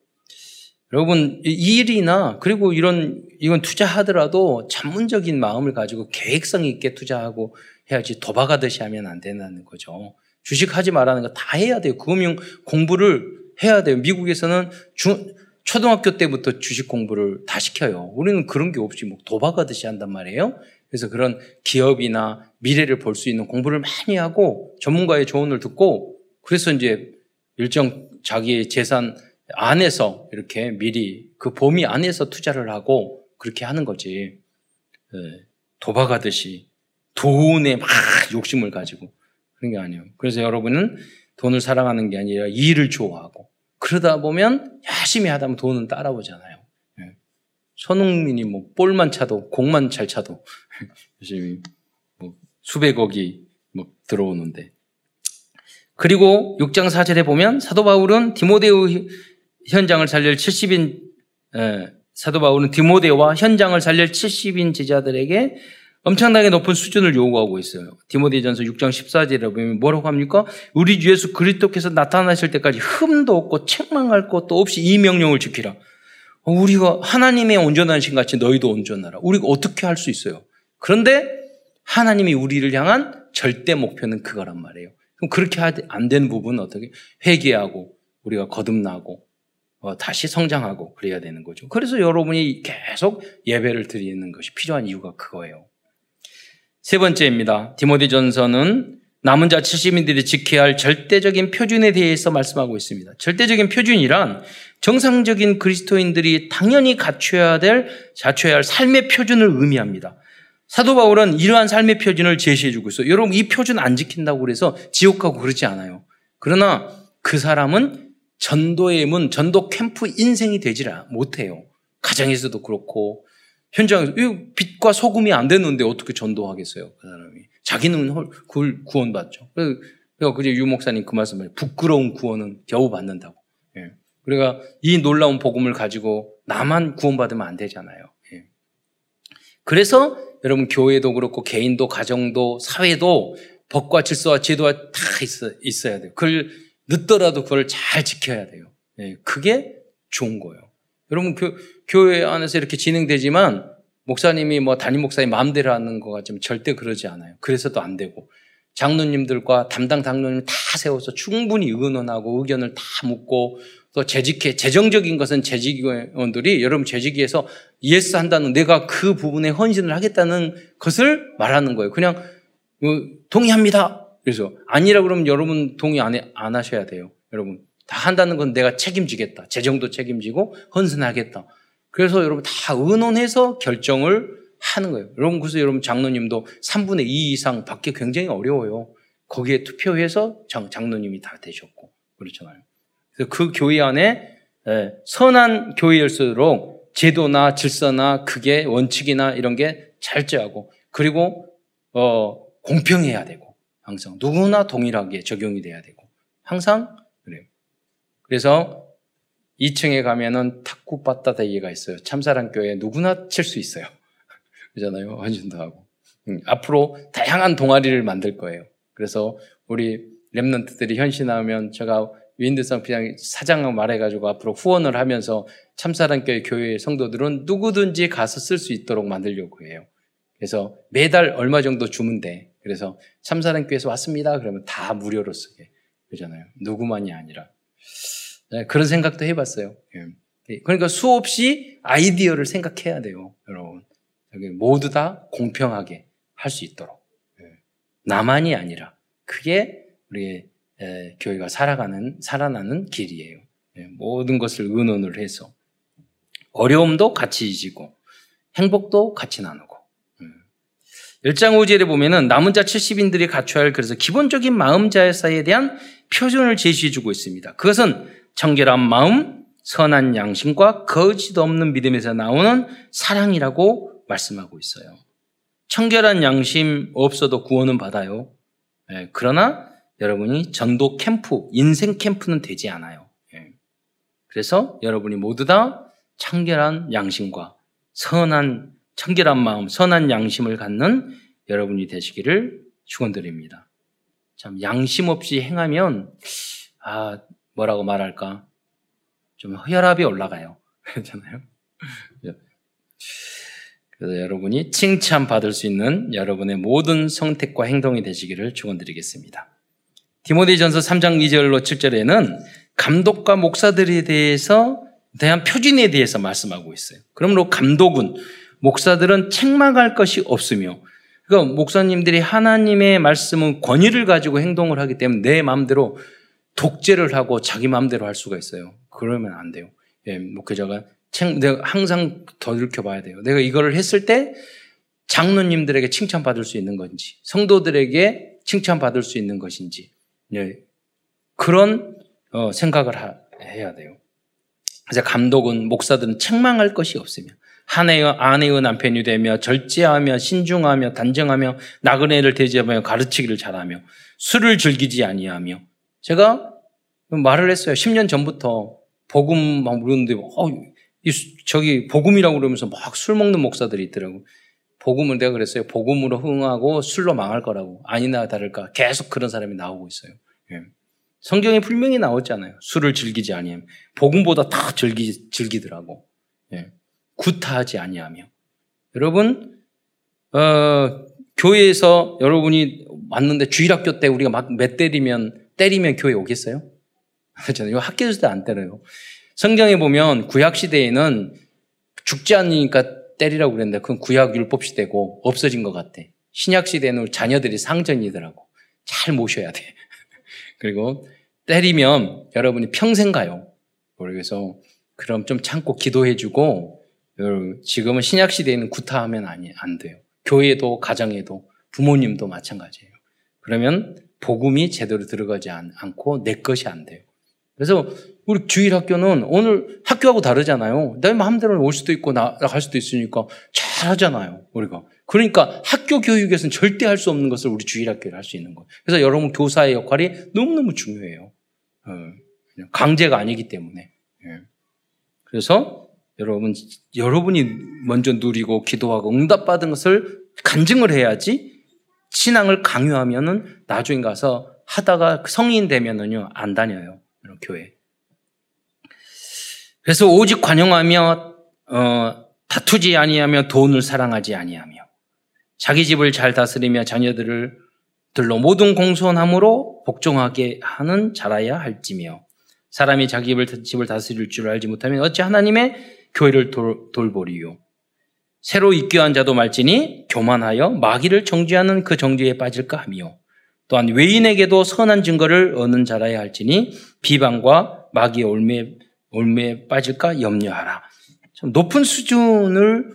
여러분 일이나 그리고 이런 이건 투자하더라도 전문적인 마음을 가지고 계획성 있게 투자하고 해야지 도박하듯이 하면 안 된다는 거죠. 주식하지 말라는 거 다 해야 돼요. 금융 공부를 해야 돼요. 미국에서는 중, 초등학교 때부터 주식 공부를 다 시켜요. 우리는 그런 게 없이 뭐 도박하듯이 한단 말이에요. 그래서 그런 기업이나 미래를 볼 수 있는 공부를 많이 하고 전문가의 조언을 듣고 그래서 이제 일정 자기의 재산 안에서 이렇게 미리 그 범위 안에서 투자를 하고 그렇게 하는 거지. 네. 도박하듯이 돈에 막 욕심을 가지고 그런 게 아니에요. 그래서 여러분은 돈을 사랑하는 게 아니라 일을 좋아하고 그러다 보면 열심히 하다 보면 돈은 따라오잖아요. 예. 손흥민이 뭐 볼만 차도 공만 잘 차도 열심히 뭐 수백억이 뭐 들어오는데 그리고 6장 4절에 보면 사도 바울은 디모데우 현장을 살릴 70인 에, 사도 바울은 디모데와 현장을 살릴 70인 제자들에게 엄청나게 높은 수준을 요구하고 있어요. 디모데전서 6장 14절에 보면 뭐라고 합니까? 우리 주 예수 그리스도께서 나타나실 때까지 흠도 없고 책망할 것도 없이 이 명령을 지키라. 어, 우리가 하나님의 온전한 신 같이 너희도 온전하라. 우리가 어떻게 할 수 있어요? 그런데 하나님이 우리를 향한 절대 목표는 그거란 말이에요. 그럼 그렇게 안 되는 부분은 어떻게? 회개하고 우리가 거듭나고 어, 다시 성장하고 그래야 되는 거죠. 그래서 여러분이 계속 예배를 드리는 것이 필요한 이유가 그거예요. 세 번째입니다. 디모데전서는 남은 자 70인들이 지켜야 할 절대적인 표준에 대해서 말씀하고 있습니다. 절대적인 표준이란 정상적인 그리스도인들이 당연히 갖춰야 될, 갖춰야 할 삶의 표준을 의미합니다. 사도 바울은 이러한 삶의 표준을 제시해 주고 있어요. 여러분, 이 표준 안 지킨다고 그래서 지옥 가고 그러지 않아요. 그러나 그 사람은 전도의 문, 전도 캠프 인생이 되질 못해요. 가정에서도 그렇고, 현장에서 빛과 소금이 안 되는데 어떻게 전도하겠어요? 그 사람이 자기는 구원받죠. 그래서 그제 유 목사님 그 말씀을 부끄러운 구원은 겨우 받는다고. 예. 그러니까 이 놀라운 복음을 가지고 나만 구원받으면 안 되잖아요. 예. 그래서 여러분 교회도 그렇고 개인도 가정도 사회도 법과 질서와 제도가 다 있어, 있어야 돼요. 그걸 늦더라도 그걸 잘 지켜야 돼요. 예. 그게 좋은 거예요. 여러분 교, 교회 안에서 이렇게 진행되지만 목사님이 뭐 담임 목사님 마음대로 하는 거 같지만 절대 그러지 않아요. 그래서도 안 되고 장로님들과 담당 장로님 다 세워서 충분히 의논하고 의견을 다 묻고 또 제직회 재정적인 것은 제직원들이 여러분 제직회에서 yes 한다는 내가 그 부분에 헌신을 하겠다는 것을 말하는 거예요. 그냥 뭐 동의합니다. 그래서 아니라 그러면 여러분 동의 안, 해, 안 하셔야 돼요. 여러분 다 한다는 건 내가 책임지겠다. 재정도 책임지고 헌신하겠다. 그래서 여러분 다 의논해서 결정을 하는 거예요. 여러분 그래서 여러분 장로님도 3분의 2 이상 받기 굉장히 어려워요. 거기에 투표해서 장, 장로님이 다 되셨고 그렇잖아요. 그래서 그 교회 안에 예, 선한 교회일수록 제도나 질서나 그게 원칙이나 이런 게 철저하고 그리고 어, 공평해야 되고 항상 누구나 동일하게 적용이 돼야 되고 항상 그래요. 그래서 2층에 가면은 탁구 빠따대기가 있어요. 참사랑 교회 누구나 칠 수 있어요. 그잖아요. 헌신도 하고. 음, 앞으로 다양한 동아리를 만들 거예요. 그래서 우리 랩런트들이 현신하면 제가 윈드성 비장 사장 말해가지고 앞으로 후원을 하면서 참사랑교회 교회 성도들은 누구든지 가서 쓸 수 있도록 만들려고 해요. 그래서 매달 얼마 정도 주면 돼. 그래서 참사랑교회에서 왔습니다. 그러면 다 무료로 쓰게. 그잖아요. 누구만이 아니라. 네, 그런 생각도 해봤어요. 예. 그러니까 수없이 아이디어를 생각해야 돼요. 여러분. 모두 다 공평하게 할 수 있도록. 예. 나만이 아니라. 그게 우리의 교회가 살아가는, 살아나는 길이에요. 예, 모든 것을 의논을 해서 어려움도 같이 지고 행복도 같이 나누고 1장 예. 5절에 보면은 남은 자 70인들이 갖춰야 할 그래서 기본적인 마음 자사에 대한 표준을 제시해 주고 있습니다. 그것은 청결한 마음, 선한 양심과 거짓 없는 믿음에서 나오는 사랑이라고 말씀하고 있어요. 청결한 양심 없어도 구원은 받아요. 예, 그러나 여러분이 전도 캠프, 인생 캠프는 되지 않아요. 예. 그래서 여러분이 모두 다 청결한 양심과 선한, 청결한 마음, 선한 양심을 갖는 여러분이 되시기를 축원드립니다. 참 양심 없이 행하면 아 뭐라고 말할까 좀 혈압이 올라가요. 그렇잖아요. 그래서 여러분이 칭찬 받을 수 있는 여러분의 모든 선택과 행동이 되시기를 축원드리겠습니다. 디모데전서 3장 2절로 7절에는 감독과 목사들에 대해서 대한 표준에 대해서 말씀하고 있어요. 그러므로 감독은 목사들은 책망할 것이 없으며 그러니까 목사님들이 하나님의 말씀은 권위를 가지고 행동을 하기 때문에 내 마음대로 독재를 하고 자기 마음대로 할 수가 있어요. 그러면 안 돼요. 예, 목회자가 책, 내가 항상 더들켜 봐야 돼요. 내가 이거를 했을 때 장로님들에게 칭찬받을 수 있는 건지, 성도들에게 칭찬받을 수 있는 것인지, 예, 그런 어, 생각을 하, 해야 돼요. 그래서 감독은 목사들은 책망할 것이 없으며 아내의, 아내의 남편이 되며 절제하며 신중하며 단정하며 나그네를 대접하며 가르치기를 잘하며 술을 즐기지 아니하며 제가 말을 했어요. 10년 전부터 복음 막 물었는데 어, 이, 저기 복음이라고 그러면서 막 술 먹는 목사들이 있더라고. 복음을 내가 그랬어요. 복음으로 흥하고 술로 망할 거라고. 아니나 다를까 계속 그런 사람이 나오고 있어요. 예. 성경에 분명히 나왔잖아요. 술을 즐기지 아니하며 복음보다 더 즐기 즐기더라고. 예. 구타하지 아니하며. 여러분 어, 교회에서 여러분이 왔는데 주일학교 때 우리가 막 몇 때리면 때리면 교회 오겠어요? 그렇잖아요. 학교에서 도 안 때려요. 성경에 보면 구약 시대에는 죽지 않으니까 때리라고 그랬는데 그건 구약 율법 시대고 없어진 것 같아. 신약 시대는 자녀들이 상전이더라고. 잘 모셔야 돼. 그리고 때리면 여러분이 평생 가요. 그래서 그럼 좀 참고 기도해주고 지금은 신약 시대에는 구타하면 아니 안 돼요. 교회도 가정에도 부모님도 마찬가지예요. 그러면 복음이 제대로 들어가지 않, 고 내 것이 안 돼요. 그래서 우리 주일 학교는 오늘 학교하고 다르잖아요. 내 마음대로 올 수도 있고 나갈 수도 있으니까 잘 하잖아요. 우리가. 그러니까 학교 교육에서는 절대 할 수 없는 것을 우리 주일 학교를 할 수 있는 거예요. 그래서 여러분 교사의 역할이 너무너무 중요해요. 어, 강제가 아니기 때문에. 예. 그래서 여러분, 여러분이 먼저 누리고 기도하고 응답받은 것을 간증을 해야지 신앙을 강요하면은 나중에 가서 하다가 성인 되면은요, 안 다녀요. 교회. 그래서 오직 관용하며 어, 다투지 아니하며 돈을 사랑하지 아니하며 자기 집을 잘 다스리며 자녀들을 들로 모든 공손함으로 복종하게 하는 자라야 할지며 사람이 자기 집을 다스릴 줄 알지 못하면 어찌 하나님의 교회를 돌, 돌보리요 새로 입교한 자도 말지니 교만하여 마귀를 정죄하는 그 정죄에 빠질까 하며 또한 외인에게도 선한 증거를 얻는 자라야 할지니 비방과 마귀의 올매 올매에 빠질까 염려하라. 좀 높은 수준을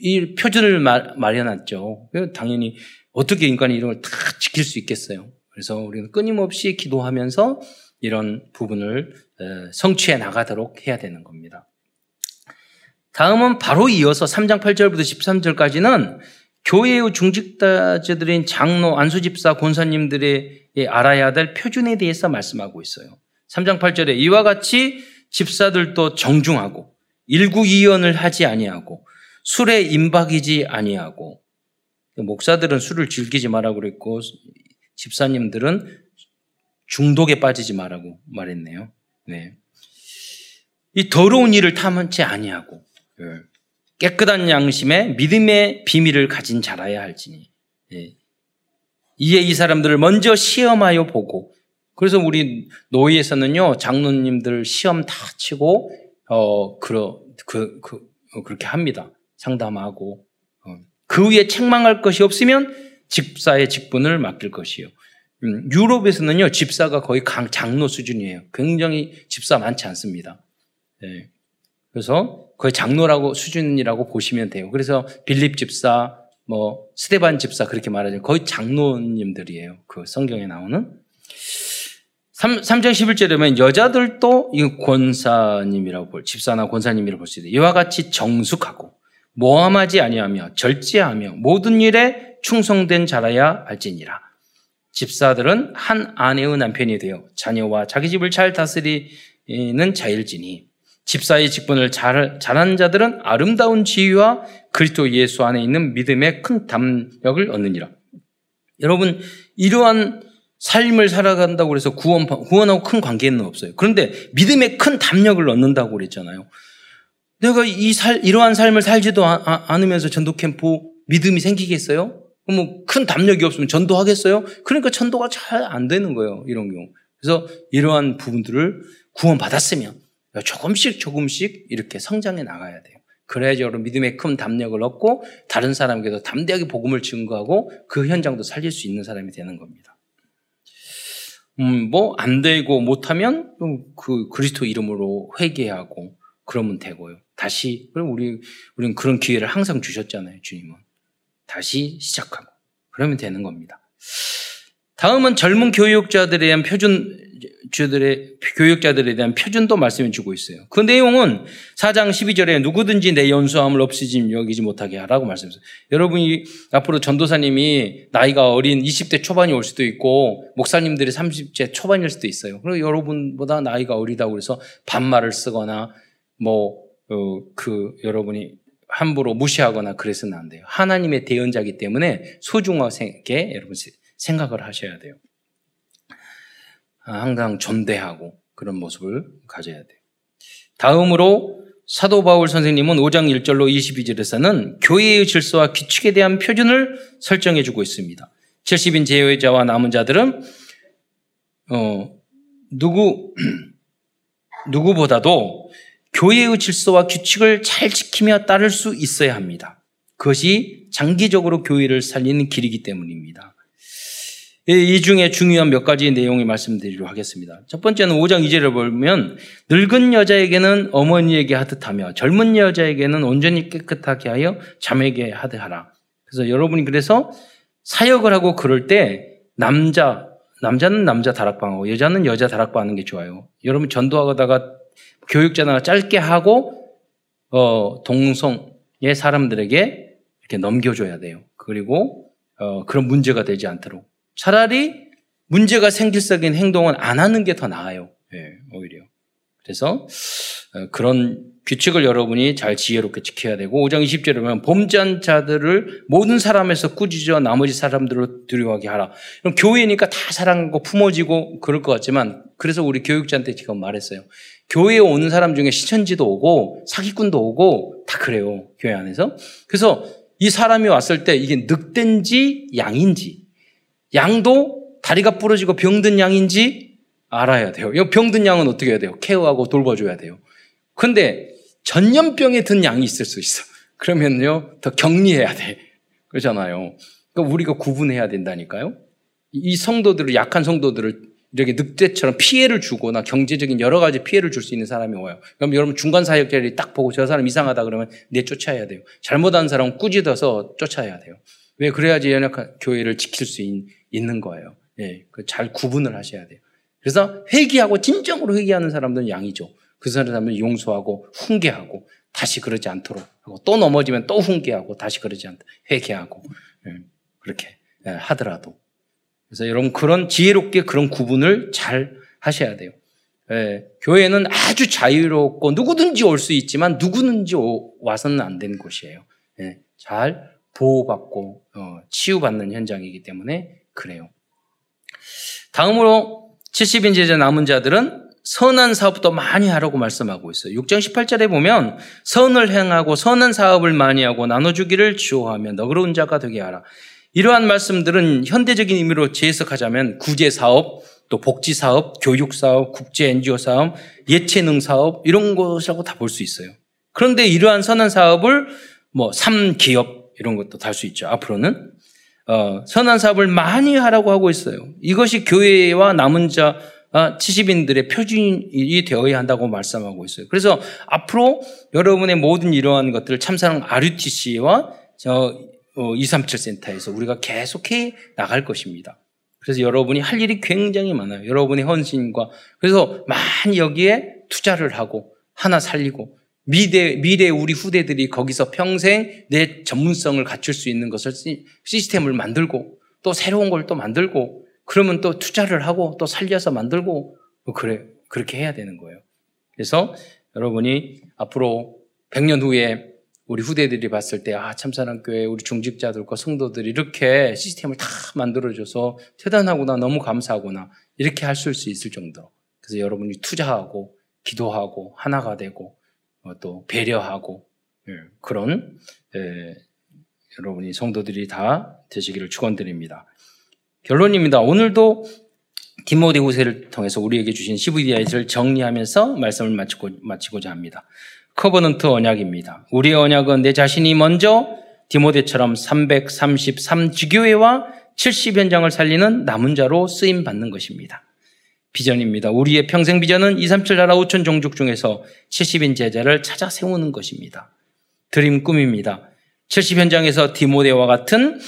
이 표준을 마련했죠. 당연히 어떻게 인간이 이런 걸 다 지킬 수 있겠어요. 그래서 우리는 끊임없이 기도하면서 이런 부분을 성취해 나가도록 해야 되는 겁니다. 다음은 바로 이어서 3장 8절부터 13절까지는 교회의 중직자들인 장로, 안수집사, 권사님들의 알아야 될 표준에 대해서 말씀하고 있어요. 3장 8절에 이와 같이 집사들도 정중하고 일구이연을 하지 아니하고 술에 임박이지 아니하고 목사들은 술을 즐기지 말라고 그랬고 집사님들은 중독에 빠지지 말라고 말했네요. 네. 이 더러운 일을 탐하지 아니하고 예. 깨끗한 양심에 믿음의 비밀을 가진 자라야 할지니 예. 이에 이 사람들을 먼저 시험하여 보고 그래서 우리 노예에서는요 장로님들 시험 다 치고 어 그러 그, 그 어, 그렇게 합니다 상담하고 어. 그 위에 책망할 것이 없으면 집사의 직분을 맡길 것이요. 음, 유럽에서는요 집사가 거의 강, 장로 수준이에요. 굉장히 집사 많지 않습니다. 네. 그래서 거의 장로라고 수준이라고 보시면 돼요. 그래서 빌립 집사, 뭐 스테반 집사 그렇게 말하죠. 거의 장로님들이에요. 그 성경에 나오는 3, 3장 11절에 보면 여자들도 이 권사님이라고 볼, 집사나 권사님이라고 볼 수 있어요. 이와 같이 정숙하고 모함하지 아니하며 절제하며 모든 일에 충성된 자라야 할지니라. 집사들은 한 아내의 남편이 되어 자녀와 자기 집을 잘 다스리는 자일지니 집사의 직분을 잘, 잘하는 자들은 아름다운 지위와 그리스도 예수 안에 있는 믿음의 큰 담력을 얻느니라. 여러분, 이러한 삶을 살아간다고 해서 구원, 구원하고 큰 관계는 없어요. 그런데 믿음의 큰 담력을 얻는다고 그랬잖아요. 내가 이 살, 이러한 삶을 살지도 않으면서 전도 캠프 믿음이 생기겠어요? 뭐큰 담력이 없으면 전도하겠어요? 그러니까 전도가 잘 안 되는 거예요. 이런 경우. 그래서 이러한 부분들을 구원받았으면 조금씩 조금씩 이렇게 성장해 나가야 돼요. 그래야지 여러분 믿음의 큰 담력을 얻고 다른 사람에게도 담대하게 복음을 증거하고 그 현장도 살릴 수 있는 사람이 되는 겁니다. 음, 뭐, 안 되고 못하면 그 그리스도 이름으로 회개하고 그러면 되고요. 다시, 그럼 우리, 우리는 그런 기회를 항상 주셨잖아요, 주님은. 다시 시작하고. 그러면 되는 겁니다. 다음은 젊은 교육자들에 대한 표준 주들의 교육자들에 대한 표준도 말씀해 주고 있어요. 그 내용은 4장 12절에 누구든지 내 연수함을 없이지 여기지 못하게 하라고 말씀했어요. 여러분이 앞으로 전도사님이 나이가 어린 20대 초반이 올 수도 있고 목사님들이 30대 초반일 수도 있어요. 그리고 여러분보다 나이가 어리다고 해서 반말을 쓰거나 뭐그 어, 여러분이 함부로 무시하거나 그래서는 안 돼요. 하나님의 대언자기 때문에 소중하게 여러분 생각을 하셔야 돼요. 항상 존대하고 그런 모습을 가져야 돼요. 다음으로 사도 바울 선생님은 5장 1절로 22절에서는 교회의 질서와 규칙에 대한 표준을 설정해 주고 있습니다. 70인 제외자와 남은 자들은 어, 누구 누구보다도 교회의 질서와 규칙을 잘 지키며 따를 수 있어야 합니다. 그것이 장기적으로 교회를 살리는 길이기 때문입니다. 이 중에 중요한 몇 가지 내용을 말씀드리도록 하겠습니다. 첫 번째는 5장 2절을 보면 늙은 여자에게는 어머니에게 하듯 하며 젊은 여자에게는 온전히 깨끗하게 하여 자매에게 하듯 하라. 그래서 여러분이 그래서 사역을 하고 그럴 때 남자 남자는 남자 다락방하고 여자는 여자 다락방 하는 게 좋아요. 여러분 전도하다가 교육자나 짧게 하고 어, 동성의 사람들에게 이렇게 넘겨줘야 돼요. 그리고 어, 그런 문제가 되지 않도록 차라리 문제가 생길 썩인 행동은 안 하는 게 더 나아요. 예, 오히려. 그래서 어, 그런 규칙을 여러분이 잘 지혜롭게 지켜야 되고 5장 20절에 보면 범죄한 자들을 모든 사람에서 꾸짖어 나머지 사람들을 두려워하게 하라. 그럼 교회니까 다 사랑하고 품어지고 그럴 것 같지만 그래서 우리 교육자한테 지금 말했어요. 교회에 오는 사람 중에 시천지도 오고 사기꾼도 오고 다 그래요. 교회 안에서. 그래서 이 사람이 왔을 때 이게 늑대인지 양인지 양도 다리가 부러지고 병든 양인지 알아야 돼요. 병든 양은 어떻게 해야 돼요? 케어하고 돌봐줘야 돼요. 근데 전염병에 든 양이 있을 수 있어. 그러면요, 더 격리해야 돼. 그러잖아요. 그러니까 우리가 구분해야 된다니까요. 이 성도들을, 약한 성도들을 이렇게 늑대처럼 피해를 주거나 경제적인 여러 가지 피해를 줄 수 있는 사람이 와요. 그럼 여러분 중간 사역자들이 딱 보고 저 사람 이상하다 그러면 내 쫓아야 돼요. 잘못한 사람은 꾸짖어서 쫓아야 돼요. 왜 그래야지 연약한 교회를 지킬 수 있, 는 거예요. 예, 그잘 구분을 하셔야 돼요. 그래서 회개하고 진정으로 회개하는 사람들은 양이죠. 그 사람을 용서하고 훈계하고 다시 그러지 않도록 하고 또 넘어지면 또 훈계하고 다시 그러지 않도록 회개하고 예, 그렇게 예, 하더라도 그래서 여러분 그런 지혜롭게 그런 구분을 잘 하셔야 돼요. 예, 교회는 아주 자유롭고 누구든지 올 수 있지만 누구든지 와서는 안 되는 곳이에요. 예, 잘 보호받고 어, 치유받는 현장이기 때문에 그래요. 다음으로 70인 제자 남은 자들은 선한 사업도 많이 하라고 말씀하고 있어요. 6장 18절에 보면 선을 행하고 선한 사업을 많이 하고 나눠주기를 주호하며 너그러운 자가 되게 하라. 이러한 말씀들은 현대적인 의미로 재해석하자면 구제 사업, 또 복지 사업, 교육 사업, 국제 NGO 사업, 예체능 사업 이런 것이라고 다 볼 수 있어요. 그런데 이러한 선한 사업을 뭐 삼기업 이런 것도 달 수 있죠. 앞으로는 어, 선한 사업을 많이 하라고 하고 있어요. 이것이 교회와 남은 자 70인들의 아, 표준이 되어야 한다고 말씀하고 있어요. 그래서 앞으로 여러분의 모든 이러한 것들을 참사랑 RUTC와 저 237 어, 센터에서 우리가 계속해 나갈 것입니다. 그래서 여러분이 할 일이 굉장히 많아요. 여러분의 헌신과 그래서 많이 여기에 투자를 하고 하나 살리고 미래 미래 우리 후대들이 거기서 평생 내 전문성을 갖출 수 있는 것을 시스템을 만들고 또 새로운 걸 또 만들고 그러면 또 투자를 하고 또 살려서 만들고 뭐 그래 그렇게 해야 되는 거예요. 그래서 여러분이 앞으로 100년 후에 우리 후대들이 봤을 때, 아, 참사랑교회 우리 중직자들과 성도들이 이렇게 시스템을 다 만들어줘서 대단하구나, 너무 감사하구나, 이렇게 할 수 있을 정도. 그래서 여러분이 투자하고, 기도하고, 하나가 되고, 어, 또 배려하고, 예, 그런, 예, 여러분이 성도들이 다 되시기를 축원드립니다. 결론입니다. 오늘도 디모데 후서를 통해서 우리에게 주신 CVDIP를 정리하면서 말씀을 마치고, 마치고자 합니다. Covenant 언약입니다. 우리의 언약은 내 자신이 먼저 디모데처럼 333 지교회와 70 현장을 살리는 남은 자로 쓰임 받는 것입니다. 비전입니다. 우리의 평생 비전은 237 나라 5천 종족 중에서 70인 제자를 찾아 세우는 것입니다. 드림 꿈입니다. 70 현장에서 디모데와 같은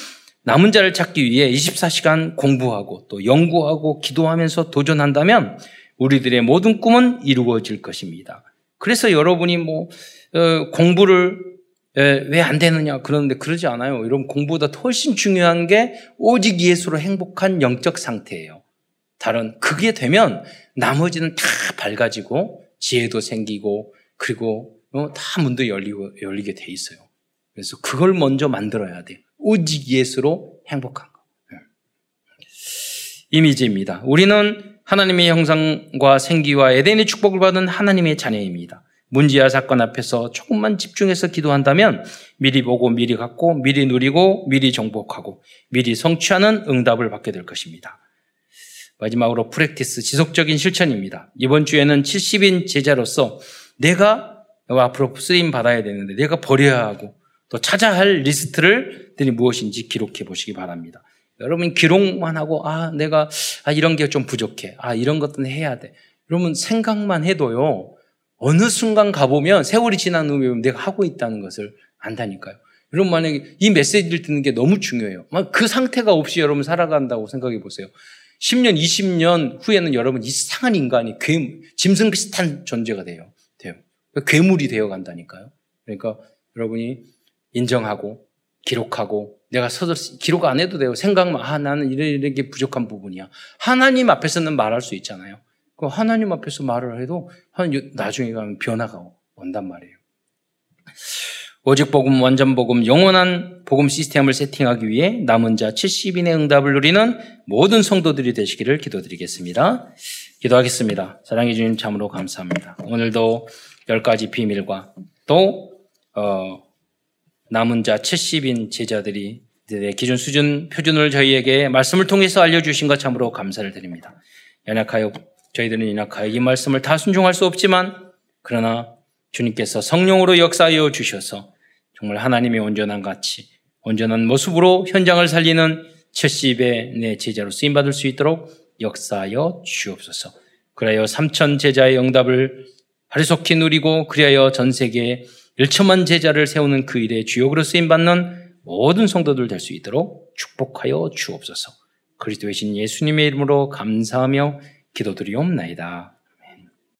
남은 자를 찾기 위해 24시간 공부하고 또 연구하고 기도하면서 도전한다면 우리들의 모든 꿈은 이루어질 것입니다. 그래서 여러분이 뭐 어, 공부를 왜 안 되느냐 그러는데 그러지 않아요. 여러분 공부보다 훨씬 중요한 게 오직 예수로 행복한 영적 상태예요. 다른 그게 되면 나머지는 다 밝아지고 지혜도 생기고 그리고 어, 다 문도 열리고 열리게 돼 있어요. 그래서 그걸 먼저 만들어야 돼. 오직 예수로 행복한 거. 네. 이미지입니다. 우리는 하나님의 형상과 생기와 에덴의 축복을 받은 하나님의 자녀입니다. 문제와 사건 앞에서 조금만 집중해서 기도한다면 미리 보고 미리 갖고 미리 누리고 미리 정복하고 미리 성취하는 응답을 받게 될 것입니다. 마지막으로 Practice 지속적인 실천입니다. 이번 주에는 70인 제자로서 내가 앞으로 쓰임 받아야 되는데 내가 버려야 하고 또 찾아야 할 리스트를 들이 무엇인지 기록해 보시기 바랍니다. 여러분 기록만 하고 아 내가 아 이런 게 좀 부족해. 아 이런 것들은 해야 돼. 여러분 생각만 해도요. 어느 순간 가보면 세월이 지난 후에 내가 하고 있다는 것을 안다니까요. 여러분 만약에 이 메시지를 듣는 게 너무 중요해요. 그 상태가 없이 여러분 살아간다고 생각해 보세요. 10년, 20년 후에는 여러분 이상한 인간이 괴, 짐승 비슷한 존재가 돼요. 돼요. 괴물이 되어 간다니까요. 그러니까 여러분이 인정하고 기록하고 내가 서서 기록 안 해도 돼요. 생각만 아 나는 이런 이런 게 부족한 부분이야. 하나님 앞에서는 말할 수 있잖아요. 그 하나님 앞에서 말을 해도 나중에 가면 변화가 온단 말이에요. 오직 복음, 완전 복음, 영원한 복음 시스템을 세팅하기 위해 남은 자 70인의 응답을 누리는 모든 성도들이 되시기를 기도드리겠습니다. 기도하겠습니다. 사랑해 주님 참으로 감사합니다. 오늘도 열 가지 비밀과 또 어, 남은 자 70인 제자들이 네, 기준 수준 표준을 저희에게 말씀을 통해서 알려주신 것 참으로 감사를 드립니다. 연약하여 저희들은 연약하여 이 말씀을 다 순종할 수 없지만 그러나 주님께서 성령으로 역사하여 주셔서 정말 하나님의 온전한 가치, 온전한 모습으로 현장을 살리는 70의 내 제자로 쓰임 받을 수 있도록 역사하여 주옵소서. 그리하여 3천 제자의 응답을 하리속히 누리고 그리하여 전 세계에 1천만 제자를 세우는 그 일에 주역으로 쓰임 받는 모든 성도들 될 수 있도록 축복하여 주옵소서. 그리스도의 신 예수님의 이름으로 감사하며 기도드리옵나이다.